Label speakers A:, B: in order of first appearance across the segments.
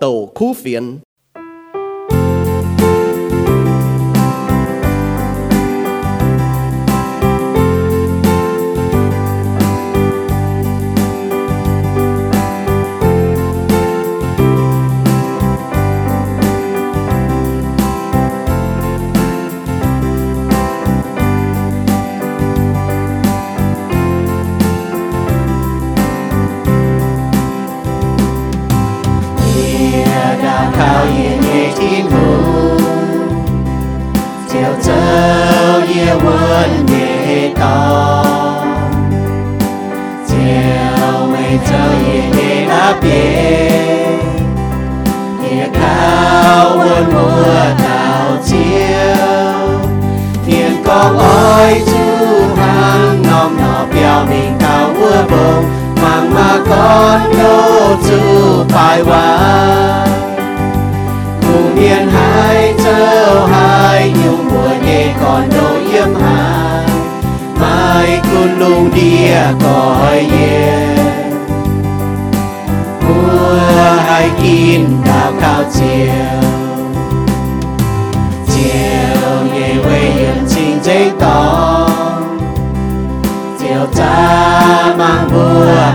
A: tổ khu phiền
B: 边，也靠温我到脚，天光爱主行，侬那表明到我梦，妈妈 con đô chủ bài hoa cùng miền hai châu hai nhiều mùa nhẹ còn đô yếm hà mai cun lung đi cõi yên Chúa hãy kín đáo cao chiều. Chiều ngày quê hiểm trình giấy to. Chiều cha mang mưa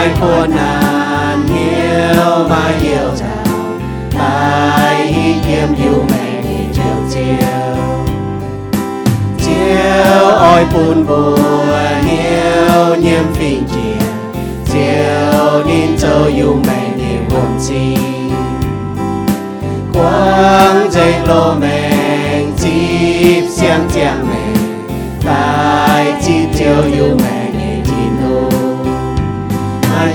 B: mọi khổ nạn nhiều và nhiều trào tại kiếm yêu mẹ đi chiều chiều. Chiều ôi buồn buồn nhiều nhiễm phiền chiều chiều nín châu yêu mẹ đi buồn chi. Quang dây lô mẹ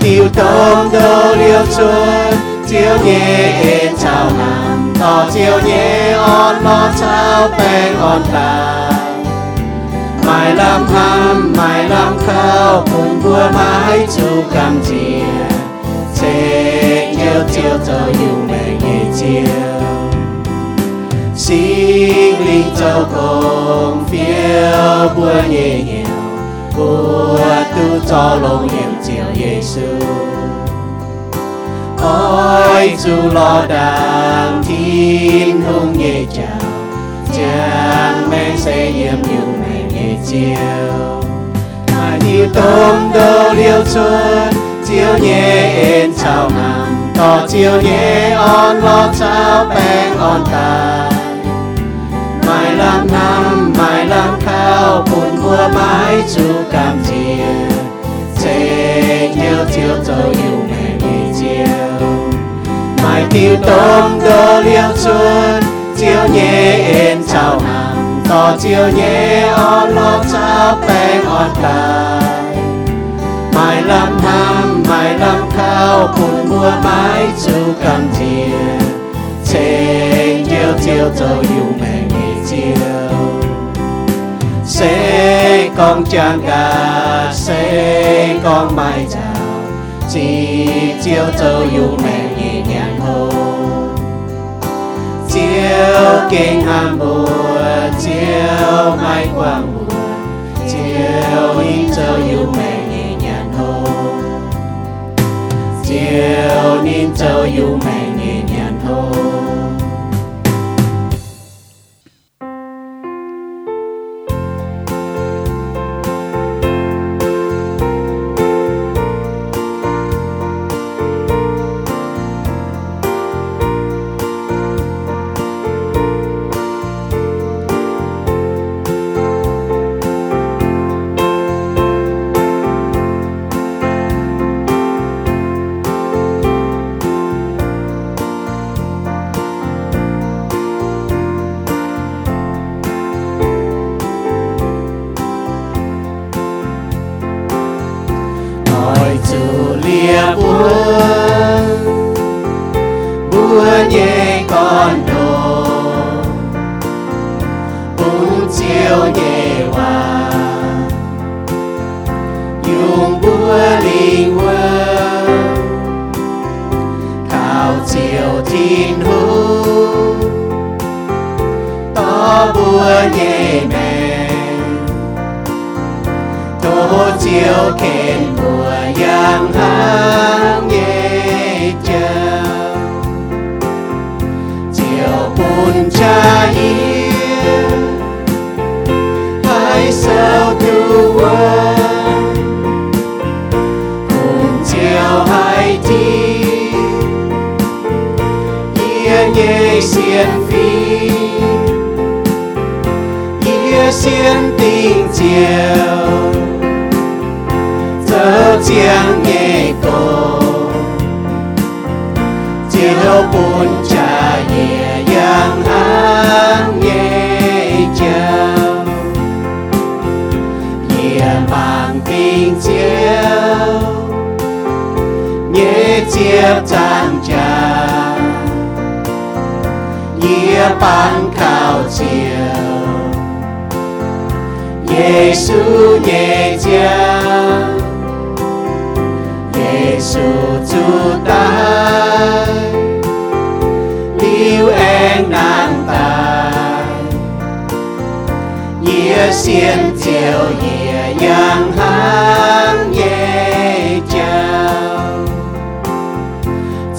B: điều tiêu đô liêu chuột chiều nhẹ chào nam tỏ chiều nhẹ on, lo chào bèn on ta mãi làm thăm, mãi làm khao, cùng vua mãi chu cầm chia sẽ yêu chiều cho yêu mẹ nhẹ chiều. Xin linh châu công phiêu bùa nhẹ nhiều bùa tu cho lòng hiểm chiều Giêsu ôi dù lo đàng thiên hùng nhẹ chào. Chàng mẹ sẽ yếm nhiều mẹ nhẹ chiều. Mà đi tôm đô liêu xuân, chiều nhẹ yên chào nằm tỏ chiều nhẹ on lo chào bèn on tài mai làm năm, mai làm khao buồn mùa mãi chú cảm chia sẽ nhiều chiều dấu yêu mẹ nhẹ chiều. Mai tiêu tôm đô liêu xuân chiều nhẹ yên chào nằm tỏ chiều nhẹ on lo chào bèn on tài mai làm năm mai làm khao buồn mùa mãi chú cầm chia sẽ nhiều chiều dấu yêu mẹ nhẹ chiều sẽ con chàng gà sẽ con mai chào. Chỉ chiều cho yêu mẹ nhẹ nhàng hồ. Chiều kinh hàm mùa chiều mai quang mùa. Chiều ý cho yêu mẹ nhẹ nhàng hồ. Chiều nín cho yêu mẹ dùng buồn linh quân khảo chiều thiên hữu to buồn nhẹ mẹ tô chiều khen mùa giang hang nhẹ chào chiều buồn cha yên hai sao yên xiên phi. Yên xiên tình chiều. Giờ chiang nhẹ cầu. Chiều buồn trà nhẹ giang an nhẹ chào nhẹ mang tình chiều. Nhẹ chiếc trang nhẹ cao khảo chiều. Giêsu nhẹ chàng Giêsu chu tai Liêu em nàng tài. Nhẹ xiên chiều nhẹ yang hang nhẹ chào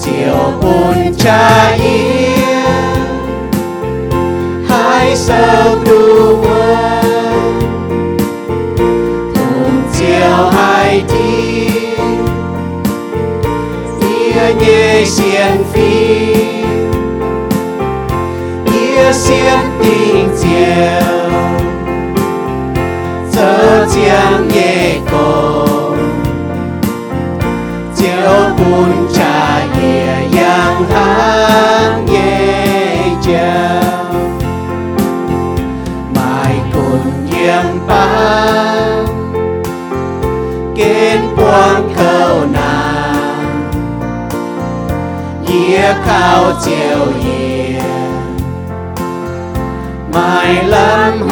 B: chiều buồn cha hai sâu đu quân cùng chiều hai thiên Ia nhẹ xiên phi. Ia xiên tình chiều Giờ chiang nhẹ cùng Chiều buồn trà nhẹ yang hang nhẹ chiều Kiến buông khâu nàng Ia khao chiều ia Mai lắm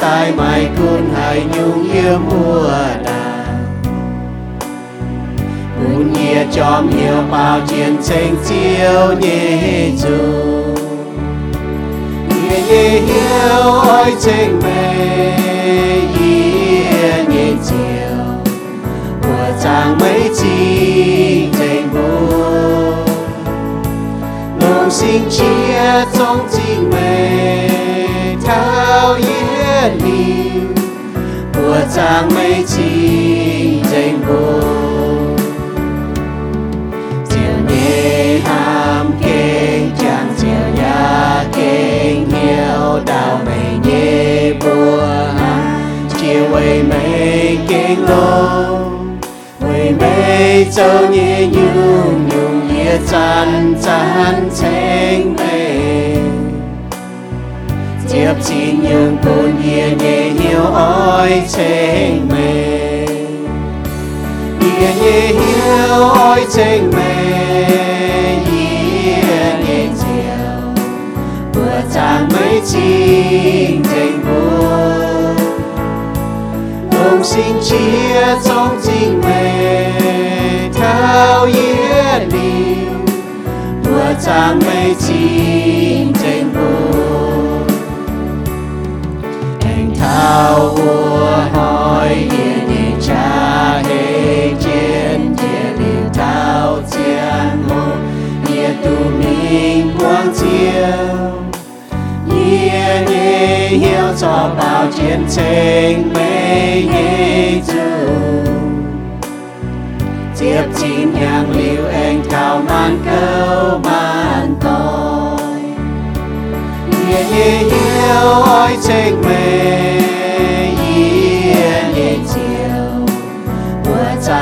B: tai mai cun hai nhung yêu mùa đà buồn nhia chom nhiều bao chiến tranh chiều nhẹ dù nhẹ nhẹ hiếu ôi chênh mê Yê nhẹ chiều. Của chàng mấy chi chênh buồn lòng sinh chia trong tình mê yết liu của chàng mấy chi tình buồn chiều ham kinh chàng chiều ya kinh hiếu đạo mày nhẹ bùa chiều quay mây kinh lô quay mây châu nhẹ nhung nhung nhẹ chăn chăn tranh mây tiếp chín nhung nhẹ nhẹ hiểu ôi tranh mây nhẹ nhẹ hiểu ôi tranh mây nhẹ nhẹ chiều, bữa chàng mấy chinh tình buồn. Đồng sinh chia trong tình mê thao yết liu bữa chàng mấy chinh anh vua hỏi nhẹ nhẹ cha hề chiến nhẹ đi tao chiến hồ nhẹ tu minh quang chiều nhẹ nhẹ hiếu cho bao chiến tranh mê nhẹ chung tiếp chín nhang liu anh cao man câu man tôi nhẹ nhẹ hiếu ôi tranh mình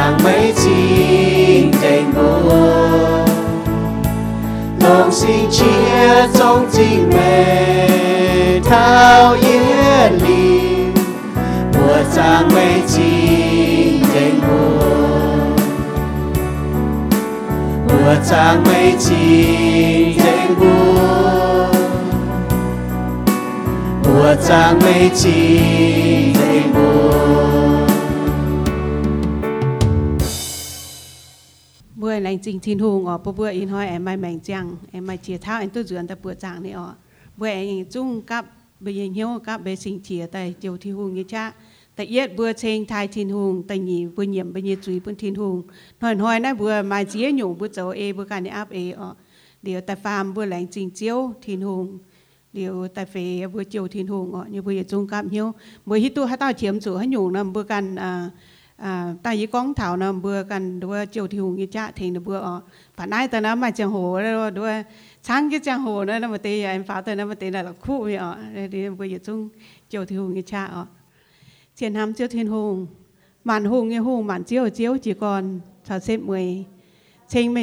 B: bữa chàng mấy chín tình buồn lòng sinh chia trong tình mê thao yết liu bữa chàng mấy chín tình buồn bữa chàng mấy chín tình buồn bữa chàng
C: ยแรงจริงทิ来来进天父哦，不不因开爱买名将，爱买节操，爱都转ไม่的哦，不爱用中甲，不用ไ甲，不行节在就天父一家。แต่เนี่ย็ดเบื่อเชงทายทินหงแต่หนีเบื่อเหยี่ยมเบื่อเยจุยเบื่อทินหงหน่อยหน่อยนะเบื่อมาเจียหยงเบื่อเจ้าเอเบื่อการในอัพเออเดี๋ยวแต่ฟาร์มเบื่อแรงจริงเจียวทินหงเดี๋ยวแต่เฟยเบื่อเจียวทินหงอะเนี่ยเบื่อจุ้งกับเหี้ยวเบื่อฮิตุฮัตเต้าเฉียมจู่ฮันหยงนะเบื่อการอ่า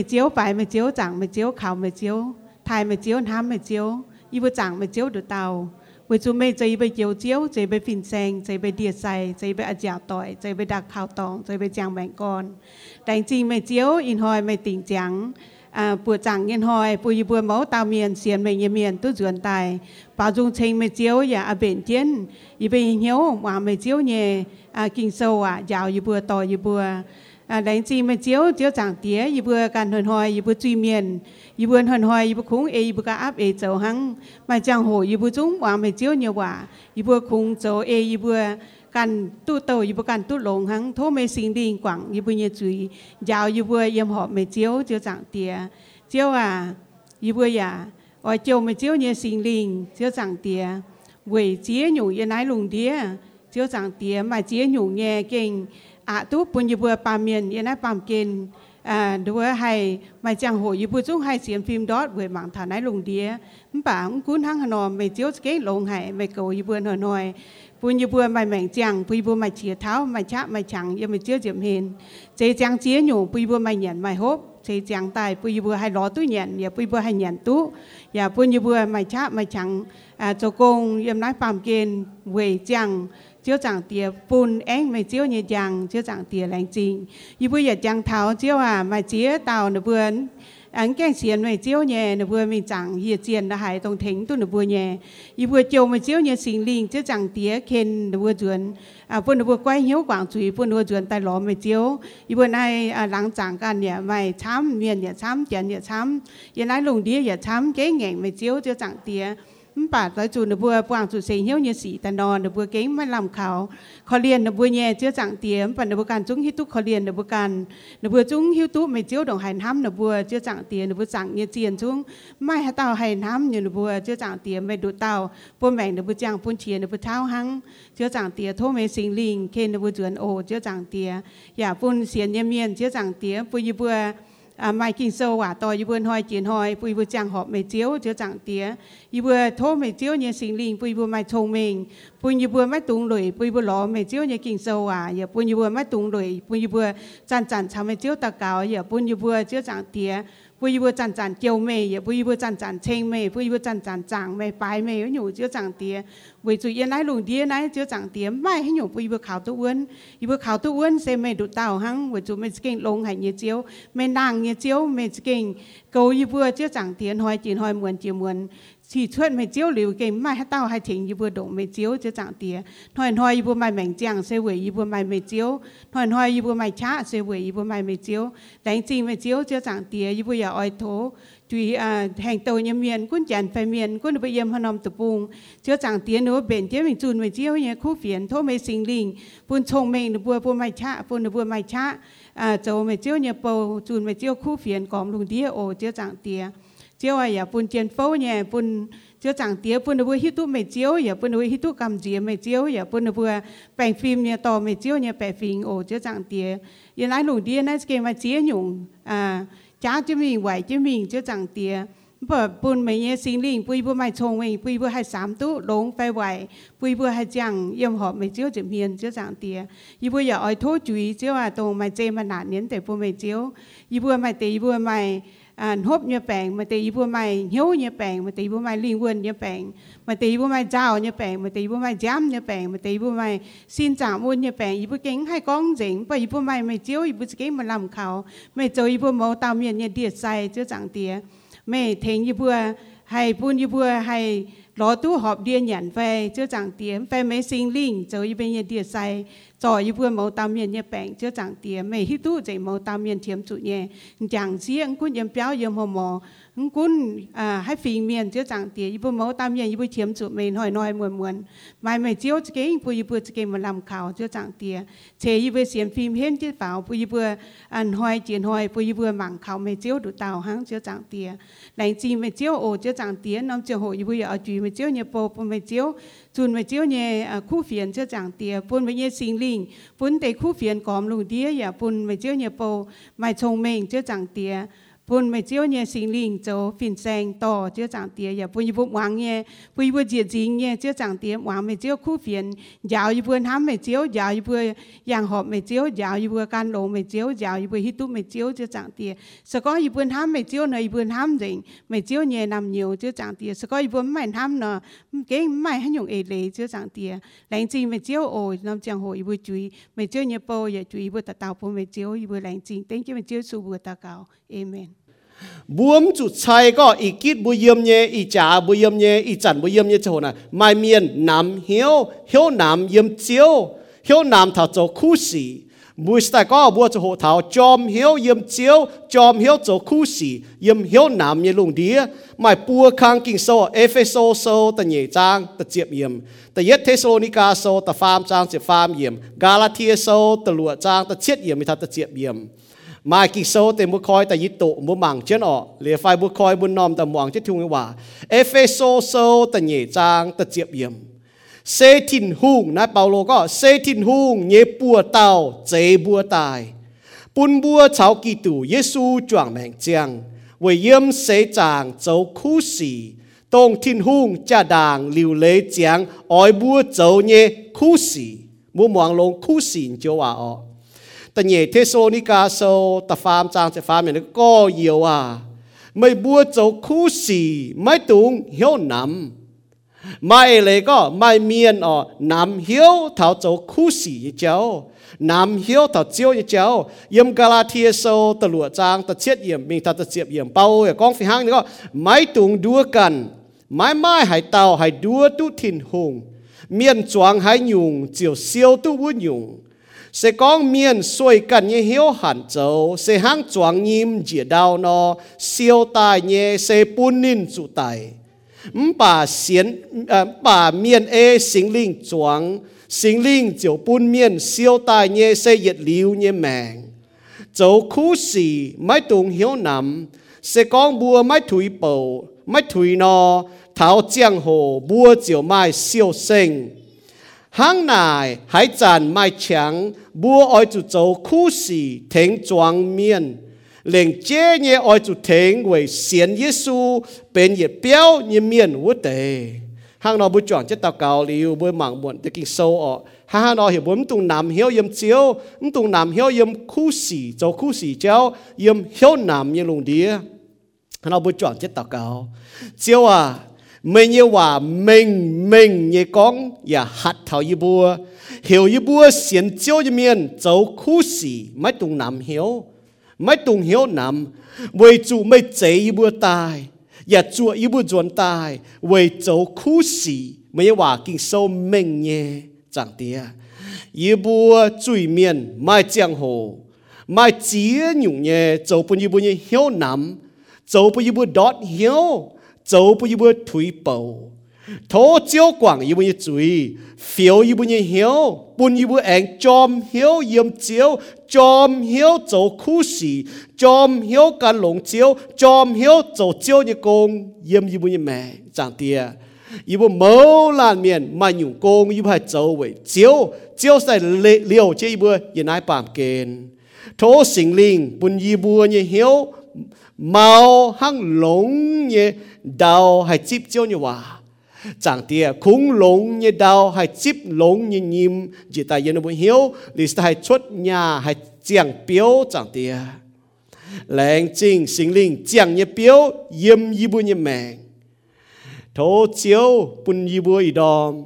C: เจียวไปไม่เจียวจังไม่เจียวขาวไม่เจียวไทยไม่เจียวน้ำไม่เจียวยี่บุจังไม่เจียวดูเตา vì chúng mày chạy bị chiếu chiếu chạy bị phình sen chạy bị địa say chạy bị ăn dạo tỏi chạy bị đặc khảo tòng chạy bị chàng bẹn con đánh chi mày chiếu in hồi mày tỉnh trắng à วจูไม่ใ为准备这一杯酒酒，这一杯粉生，这一杯碟菜，这一นแซงใจไปเดียดใส่。ใจไปอาจาต่อยใจไปดักข่าวตองใจไปจางแบ่งก่อนแต่จริงไม่เจียวอินหอยไม่ติ่งจังปวดจังยินหอยปุยบัวเมาตาเมียนเสียนไม่เยเมียนตู้จวนตายป่าจุงเชงไม่เจียวอย่าอาเบนเจียนอย่าไปเหี้ยวหวาไม่เจียวเนี่ยกิงโซอะยาวอยู่บัวต่ออยู่บัว à đánh chi mà chiếu chiếu chẳng tía y bữa càn hòn hoài y bữa truy miền y bữa hòn hoài y bữa khung e y bữa cá áp e chầu hăng mà chẳng hồ y bữa chúng quả mà chiếu nhiều quả y bữa khung chầu e y bữa càn tu tàu y bữa càn tu lồng hăng thô mê sinh đi quảng y bữa nhẹ truy giàu y bữa yếm họ mà chiếu chiếu chẳng tía chiếu à y bữa ya ở chiều mà chiếu nhẹ sinh linh chiếu chẳng tía quỷ chế nhủ yên ái lùng tía chiếu chẳng tía mà chế nhủ nghe kinh à tu bún như bữa bà miền yên ai bàm kiên à đứa hay mà chẳng hồi như bữa chúng hay xem phim đó với mạng thả nái lùng đĩa bà cũng cuốn hăng hà nội mày chiếu cái lồng hay mày cầu như bữa hà nội bún như bữa mày mảnh chẳng bùi bữa mày chia tháo mày chạm mày chẳng giờ mày chưa diệm hiền chế chẳng chia nhủ bùi bữa mày nhận mày hốp chế chẳng tài bùi bữa hay ló tu nhận giờ bùi bữa hay nhận tú giờ bùi như bữa mày chạm mày chẳng à cho công em nói bàm kiên về chẳng chiếu chẳng tìa bùn én mày chiếu như chẳng chiếu chẳng tìa lành trình như bây giờ chẳng tháo chiếu à mà chia tàu nó vườn anh cái xiên mày chiếu nhẹ nó vừa mình chẳng hiệt xiên đã hại tổng thính tôi nó vừa nhẹ như vừa chiều mà chiếu nhẹ sinh linh chiếu chẳng tía khen nó vừa chuẩn à vừa nó vừa quay hiếu quảng chuối vừa nó vừa chuẩn tay lò mày chiếu như vừa này à lắng chẳng กัน nhẹ mày chám miền nhẹ chám chén nhẹ chám như này lùng đĩa nhẹ chám cái nghẹn mày chiếu chiếu chẳng tía มันป่าตัวจูนบัวปวางจุเสียเหี้ยวเนี่ยสีแตะนอนบัวเก่งไม่ลำเขาเขาเรียนบัวแย่เจ้าจังเตียมปันบัวการจุ้งฮิตุเขาเรียนบัวการบัวจุ้งฮิตุไม่เจ้าดองหันห้ำบัวเจ้าจังเตียบัวจังเนี่ยเจียนจุ้งไม่ให้เต่าหันห้ำอยู่บัวเจ้าจังเตียไม่ดูเต่าปัวแม่งบัวจังปุ่นเชียนบัวเท้าหังเจ้าจังเตียโทเมสิงลิงเคนบัวจวนโอเจ้าจังเตียอย่าปุ่นเสียนเมียนเจ้าจังเตียปุยบัว 啊，买金锁啊到一 Sâu ạ, tôi với 招就涨跌，一部 Kiên Hoi, Bùi 聪明，不 Trang 不一部 Mày Chiếu, Chữa Trạng Tía. Bùi Bùi Thô, Mày 不一不站站娇 chán chán, treo mây. Vui vui, chán chán, cheng mây. Vui vui, chán chán, chảng mây. Bái mây. Vui vui, nhủ 好钱好 money money ya bùi y bùa chiếu chẳng tía bùi bùa chăn chăn kiều mày ya bùi bùa chăn chăn chênh mày bùi bùa chăn chăn chàng mày bài mày ở nhủ chiếu chẳng tía vì chủ yên nái lùng đĩa nái chiếu chẳng tía mai hay nhủ bùi bùa khảo tu uốn y bùa khảo tu uốn xem mày đụt tàu hăng vì chủ mày kinh lông hay như chiếu mày nàng như chiếu mày kinh cầu y bùa chiếu chẳng tía hoi chín hoi muôn chiếu muôn chỉ chuyện mày chiếu liu cái mai hát tao hay thỉnh như vừa động mày chiếu cho chẳng tía nói nói như vừa mày mảnh chẳng sẽ về như vừa mày mày chiếu nói nói như vừa mày chả sẽ về như vừa mày mày chiếu đánh chính mày chiếu cho chẳng tía như vừa giờ oi thố tùy à hành tàu nhà miền quân chán phải miền quân bây giờ hàn tập bùng cho chẳng tía nữa bền chế mình chun mày chiếu như khu phiền thố mày sinh linh bún trông mình nó vừa vừa mày chả bún vừa mày chả à châu mày chiếu như bầu chun mày chiếu khu phiền còm lùng đĩa ồ cho chẳng tía chiếu à ya bún chén phô nhẹ bún chiếu chẳng tía bún nó hít tu mày chiếu ya bún nó hít tu cầm dĩa mày chiếu ya bún nó vừa bèn phim nhẹ to mày chiếu nhẹ bèn phim ồ chiếu chẳng tía yên lái lùng đĩa này cái mà chiếu nhung à cha chứ mình vậy chứ mình chiếu chẳng tía bởi bún mấy nhẹ sinh linh bùi bùi mày trông mình bùi bùi hai sám tú lông phải vậy bùi bùi hai chẳng yếm họ mày chiếu chụp miền chiếu chẳng tía y bùi ya oi thô chuối chiếu à tông mày chê mà nạn nhẫn để bùi mày chiếu y bùi mày tì bùi mày à hốp như bèn mà tì bùa mai hiếu như bèn mà tì bùa mai liên quân như bèn mà tì bùa mai giao như bèn mà tì bùa mai giám như bèn mà tì bùa mai xin trả muôn như bèn y kính hay con dính bởi y mai mày chiếu y kính mà làm khảo. Mày cho y bùa mẫu tao miền như điệt say chứ chẳng tía. Mày thèn hay bùa hay buôn tu họp điên nhận về chưa chẳng tiếng về mấy sinh linh cho y bên như điệt say cho y bùa mẫu tam miền như bèn chưa chẳng tiếng mày hít tu dạy mẫu tam miền thiếm chủ nhẹ chẳng riêng cũng yếm béo yếm hồ mò cũng à hay phình miền chưa chẳng tiếng y bùa mẫu tao miền y bùa thiếm chủ mình hỏi nói muôn muôn mai mày chiếu cái bùa y bùa cái mà làm khảo chưa chẳng tiếng chế y bùa xem phim hết chứ bảo bùa y bùa ăn hỏi chuyện hỏi bùa y bùa mảng khảo mày chiếu đủ tàu hăng chưa chẳng tiếng đánh chi mày chiếu ồ chưa chẳng tiếng năm chiều hội y bùa ở truy mày chiếu nhà bồ bùn mày chiếu chun mày chiếu nhà khu phiền chưa chẳng tía bùn mày nhà sinh linh bùn tê khu phiền còm lùng tía ya bùn mày chiếu nhà bồ mày thông minh chưa chẳng tía bùn chiếu sinh linh cho phiền sang to chưa chẳng tiền, ya bùn bùn hoàng nhà bùn bùn diệt dính chưa chẳng tiền, hoàng mày chiếu khu phiền giáo như bùn ham mày chiếu giáo như bùn yang họp mày chiếu giáo như bùn can lộ mày chiếu giáo hít tu mày chiếu chưa chẳng tiền, sau có như bùn ham mày chiếu nơi bùn ham rình mày chiếu nhà nằm nhiều chưa chẳng tiền, sau có như bùn mày ham nọ cái mày hay dùng ê lệ chưa chẳng tiền, lãnh chính mày chiếu ôi năm chẳng hội bùn chui mày chiếu nhà bồ ya chui bùn tạt tao bùn mày chiếu bùn lãnh chính, tên chứ mày chiếu su cao amen
A: บวมจุดชัยก็อีกิดบุยเยี่ยมเยอีจ่าบุยเยี่ยมเยอีจันบุยเยี่ยมเยเจ้าน่ะไม่เมียนนำเหียวเหียวนำเยี่ยมเจียวเหียวนำถ้าโจคู่สีบุยสแต่ก็บัวจะโหเท้าจอมเหียวเยี่ยมเจียวจอมเหียวโจคู่สีเยี่ยมเหียวนำเยลุงเดียไม่ปัวคางกิ่งโซเอเฟโซโซตะเหยจางตะเจียบเยี่ยมตะเย็ดเทสโลนิกาโซตะฟาร์มจางเจียฟาร์มเยี่ยมกาลาเทียโซตะหลวจางตะเชียดเยี่ยมมีทัตะเจียบเยี่ยม mai kỳ sâu tên bút khói ta yết tụ bút mảng chân ọ. Lìa phai bút khói bút nòm tầm mỏng chết thùng hòa Epheso sâu tại nhẹ trang tại diệp yếm xê thìn hùng nãy bảo có xê thìn hùng nhẹ bùa tao, chế bùa tài. Bún bùa cháu kỳ tu, Giêsu choàng mẹng chiang vì yếm xê chàng châu khu xì. Tông thìn hùng cha đàng liu lê chiang oi bùa châu nhẹ khu xì. Bùa mỏng lông khu xì cho hòa ọ ta nhẹ thế số ni ca sâu ta phàm trang sẽ phàm nó có nhiều à. Mày bua cháu khu xì mày tung hiếu nắm. Mày lấy có mày miên ở, nắm hiếu thảo cháu khu xì cháu. Nam hiếu thảo chiêu như cháu. Yếm Galatia sâu ta lụa trang ta chết yếm mình ta ta chiếp yếm bao con phi hăng này có. Mày tung đua cần mãi mãi hải tàu hải đua tu thìn hùng. Miên choáng hải nhung chiều siêu tu vũ nhung sẽ có miền xuôi cần như hiếu hẳn châu sẽ hang choáng nhìm dĩa đau nó siêu tài nhé sẽ buôn ninh trụ tài. Bà xiến à, bà miền ê sinh linh choáng sinh linh chiều buôn miền siêu tài nhé sẽ yết liu nhé mèng. Châu khu sĩ mái tùng hiếu nằm, sẽ có bùa mái thủy bầu, mái thủy nó tháo giang hồ bùa chiều mai siêu sinh hang nài hải tràn mai chẳng bua oi chủ châu khu sĩ thánh choáng miên lệnh chế nhé oi chủ thánh về xiên Giêsu bên nhiệt béo như miên vô tề hang nó bùa chọn chất tao cao liu bùa mạng muộn để kinh sâu ọ ha nó hiểu bùa tung nam hiếu yếm chiếu tung nam hiếu yếm khu sĩ châu khu sĩ chéo yếm hiếu nam như lùng đĩa nó bùa chọn chất tao cao chiếu à mình yêu hòa mình mình như con và hạt thảo như bùa hiểu như bùa xiên chiếu như miền cháu khu sĩ mấy tùng nằm hiểu, mấy tùng hiểu nằm vì chủ mấy chế như bùa tài và chùa như bùa chuẩn tài vì cháu khu sĩ mấy yêu hòa kinh sâu mình nhé chẳng tía. Như bùa chùi miền mai giang hồ. Mai chế nhung nhé dấu bùa như bùa như hiếu nằm dấu bùa như bùa đọt hiểu. 走不一不推步，土招广一不一嘴，feel 一不一晓，半一不硬 jom 晓验招，jom 晓做苦事，jom 晓间龙招，jom 晓做招一工，验一不一命，长啲。一部冇烂面，慢用功，一部系走为招，招系了了这一部也乃办见，土成灵半一部也晓。 Mau hăng lông như đau hay chip chiếu như hòa. Chẳng tia khung lông như đau hay chip lông như nhim chỉ tại yên nó hiếu lý hay xuất nhà hay chẳng biểu chẳng tia lệnh chính sinh linh chẳng như biểu yếm y bu như mẹ thô chiếu bún y bu đòm,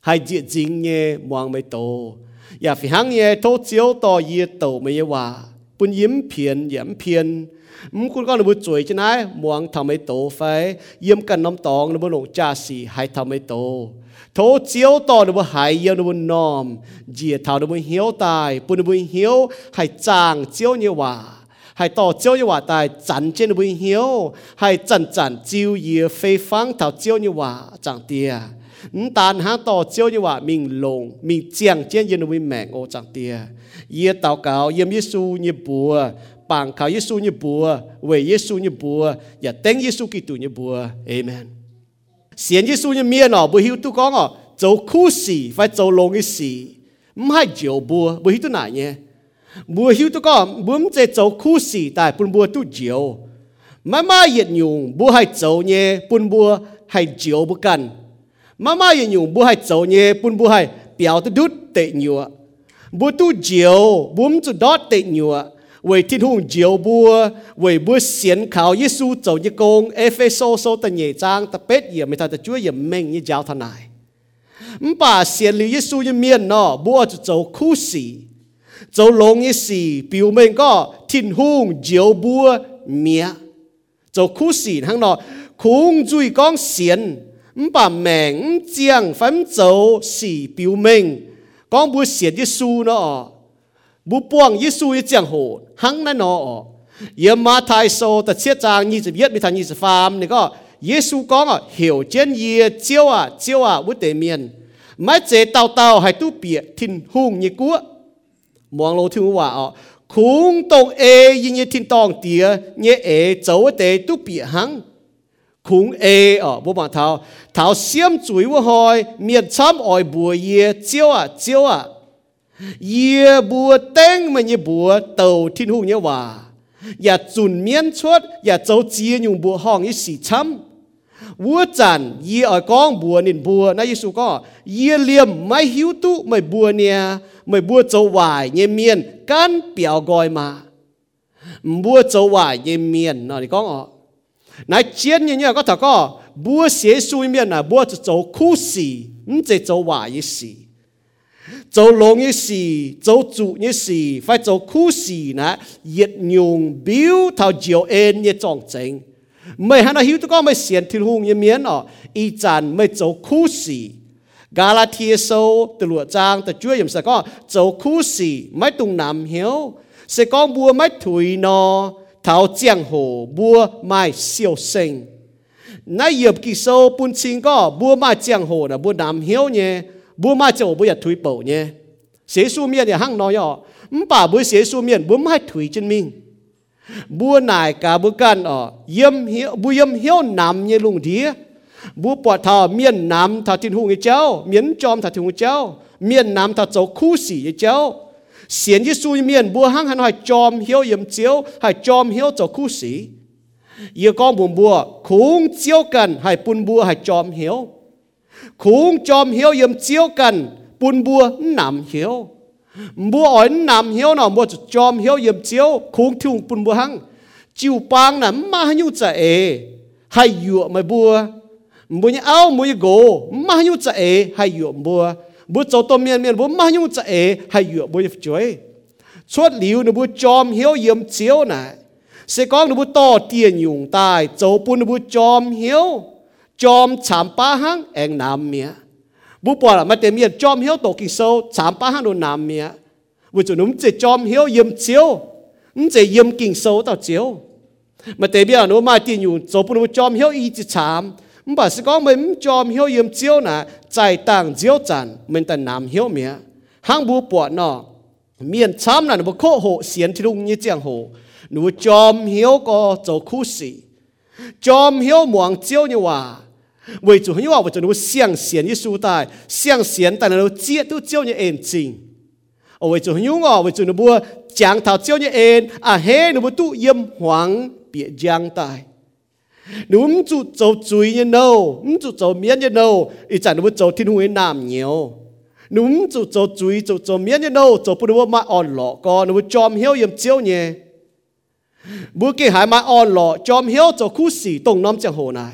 A: hay diệt chính như muang mấy tổ ya phi hăng như thô chiếu to y tổ mấy hòa. Bún yếm phiền yếm phiền คุณก็นบุจวยจะไหนมวงทำให้โตไฟเยี่ยมกันน้ำตองนบุหลงจ่าสีให้ทำให้โตโถเจียวต่อนบุหายเยี่ยนบุนอมเจียเท่านบุเหียวตายปุนบุเหียวให้จางเจียวเนียว่าให้ต่อเจียวเนียว่าตายจันเจนบุเหียวให้จันจันจิวเยี่ยไฟฟังเท่าเจียวเนียว่าจังเตียตานหาต่อเจียวเนียว่ามิงลงมิงเจียงเจียนเย็นบุแมงโอจังเตียเยี่ยเต่าเก่าเยี่ยมยิสูเยี่ยบัว bằng khảo Giêsu như bùa, về Giêsu như bùa, và tên Giêsu Kitô như bùa. Amen. xiên Giêsu như miên nọ, bùi hiu tu có ngọ, dấu khu xì phải dấu lông cái xì. Không hay chiều bùa bùi hiu tu nải nhé bùa hiu tu có, bữa chế dấu khu xì tại bùn bùa tu chiều mà mà yết nhung bùa hay dấu nhé bùn bùa hay chiều bùa cần mà mà yết nhung bùa hay dấu nhé bùn bùa hay biểu tu đút tệ nhựa bùa tu chiều bùa tu đót tệ nhựa 为天空照波，为不先靠耶稣走一工，埃菲索索的业障，特别也没他的主也命一教他来。唔把先里耶稣一面喏，不就走苦事，走龙一事，表明个天空照波命，走苦事行喏，空最讲先，唔把命将反走是表明，讲不先耶稣喏。 บุปวงยิสุยเจียงโหหังนั่นอเยี่ยมมาไทยโซแต่เชียจางยี่สิบเย็ดมีทันยี่สิบฟามนี่ก็เยซูกองอ่ะเหี่ยวเจนเยียเจียวอ่ะเจียวอ่ะวุฒิเมียนไม่เจเต่าเต่าให้ตู้เปียทินหุ่งยี่กัวมองลงถึงว่าอ่ะคุงตรงเอยิงยี่ทินตองเตียเนี่ยเอเจ้าเตตู้เปียหังคุงเออ่ะบ่มาเท้าเท้าเสียมจุ๋ยวหอยเมียนช้ำอ่อยบัวเยียเจียวอ่ะเจียวอ่ะ yêu bùa tên mà như bùa tàu thiên hùng như hòa ya chun miên chuốt ya cháu chia nhung bùa hong như sĩ châm, vua chản ye ở con bùa nên bùa na Giêsu có ye liềm mai hiếu tu mai bùa nè mai bùa cháu hoài như miên can biểu gọi mà. Bùa cháu hoài như miên nó thì con ọ nãy chiến như nhau có thằng có bùa xế xui miên là bùa cháu khu sĩ không chỉ cháu hoài như sĩ สี 做龙一时，做主一时，快做苦事呢？越用表头照恩嘅状证，唔系喺度晓得讲咪成条红一面哦，一阵咪做苦事。gà la thiên sâu từ lụa trang từ chúa yểm sẽ có dấu khu sĩ mấy tung nam hiếu sẽ có bùa mấy thủy nó thảo giang hồ bùa mai siêu sinh nãy yểm kỳ sâu bún chính có bùa mai giang hồ là bùa nam hiếu nhé 不嘛就不要推保呢，写书面的行孬哟，唔把不写书面不买推证明，不乃噶不干哦，ย晓不ย晓南呢ลุงดี不ปวดทอเมียนน้ำถ้าทิ้งหูเจ้าเมียนจอมถ้าทิ้งหูเจ้าเมียนน้ำถ้าเจ้าคู่สีเจ้าเสียนที่สู้เมียนบัวหังหันให้จอมเหี่ยวเยี่ยมเจียวให้จอมเหี่ยวเจ้าคู่สีเยี่ยกองบุญบัวคุ้งเจียวกันให้ปุ่นบัวให้จอมเหี่ยว khung chom hiếu yếm chiếu cần bùn bùa nằm hiếu. Bùa ỏi nằm hiếu nào bùa chom hiếu yếm chiếu khung thùng bùn bùa hăng. Chiều bang nà ma nhu cha e hay dụ mày bùa bùa như áo bùa như gỗ, ma nhu cha e hay dụ bùa bùa cháu tôm miên miên bùa ma nhu cha e hay dụ bùa như chuối. Suốt liu nà bùa chom hiếu yếm chiếu nà sẽ có nà bùa to, tiền dùng tài cháu bùn nà bùa chom hiếu. จอมสามป้าหังเองน้ำเมียบุปผามาเต็มเมียจอมเหี้ยวตกิโซสามป้าหังโดนน้ำเมียวิจุนุ่มจะจอมเหี้ยวเยี่ยมเจียวนุ่มจะเยี่ยมกิ่งโซต่อเจียวมาเต็มเมียนุ่มมาตีอยู่โซปุ่นจอมเหี้ยวอีจิสามมันบอกสิก็มันจอมเหี้ยวเยี่ยมเจียวนะใจต่างเจียวจันมันแต่น้ำเหี้ยวเมียหังบุปผาเนาะเมียนช้ำนั่นบุโคโหเสียนที่ลุงยี่เจียงโหหนูจอมเหี้ยวก็จะคู่สีจอมเหี้ยวหมวงเจียวนี่ว่า 为主因为我就能向贤一书带，向贤但能接都教你眼睛。我为主因为为主能不讲头教你眼，啊嘿，能不都阴黄别讲带。nếu không chủ dầu chuối như nâu, không chủ dầu miến như nâu, ý chẳng nếu dầu thiên huế nam nhiều. nếu không chủ dầu chuối, dầu dầu miến như nâu, dầu bù nếu mà on lọ, có nếu chom hiếu yếm chiếu nhé. Bữa kia hải mà on lọ, chom hiếu dầu khu sĩ tông nóm chẳng hồ này.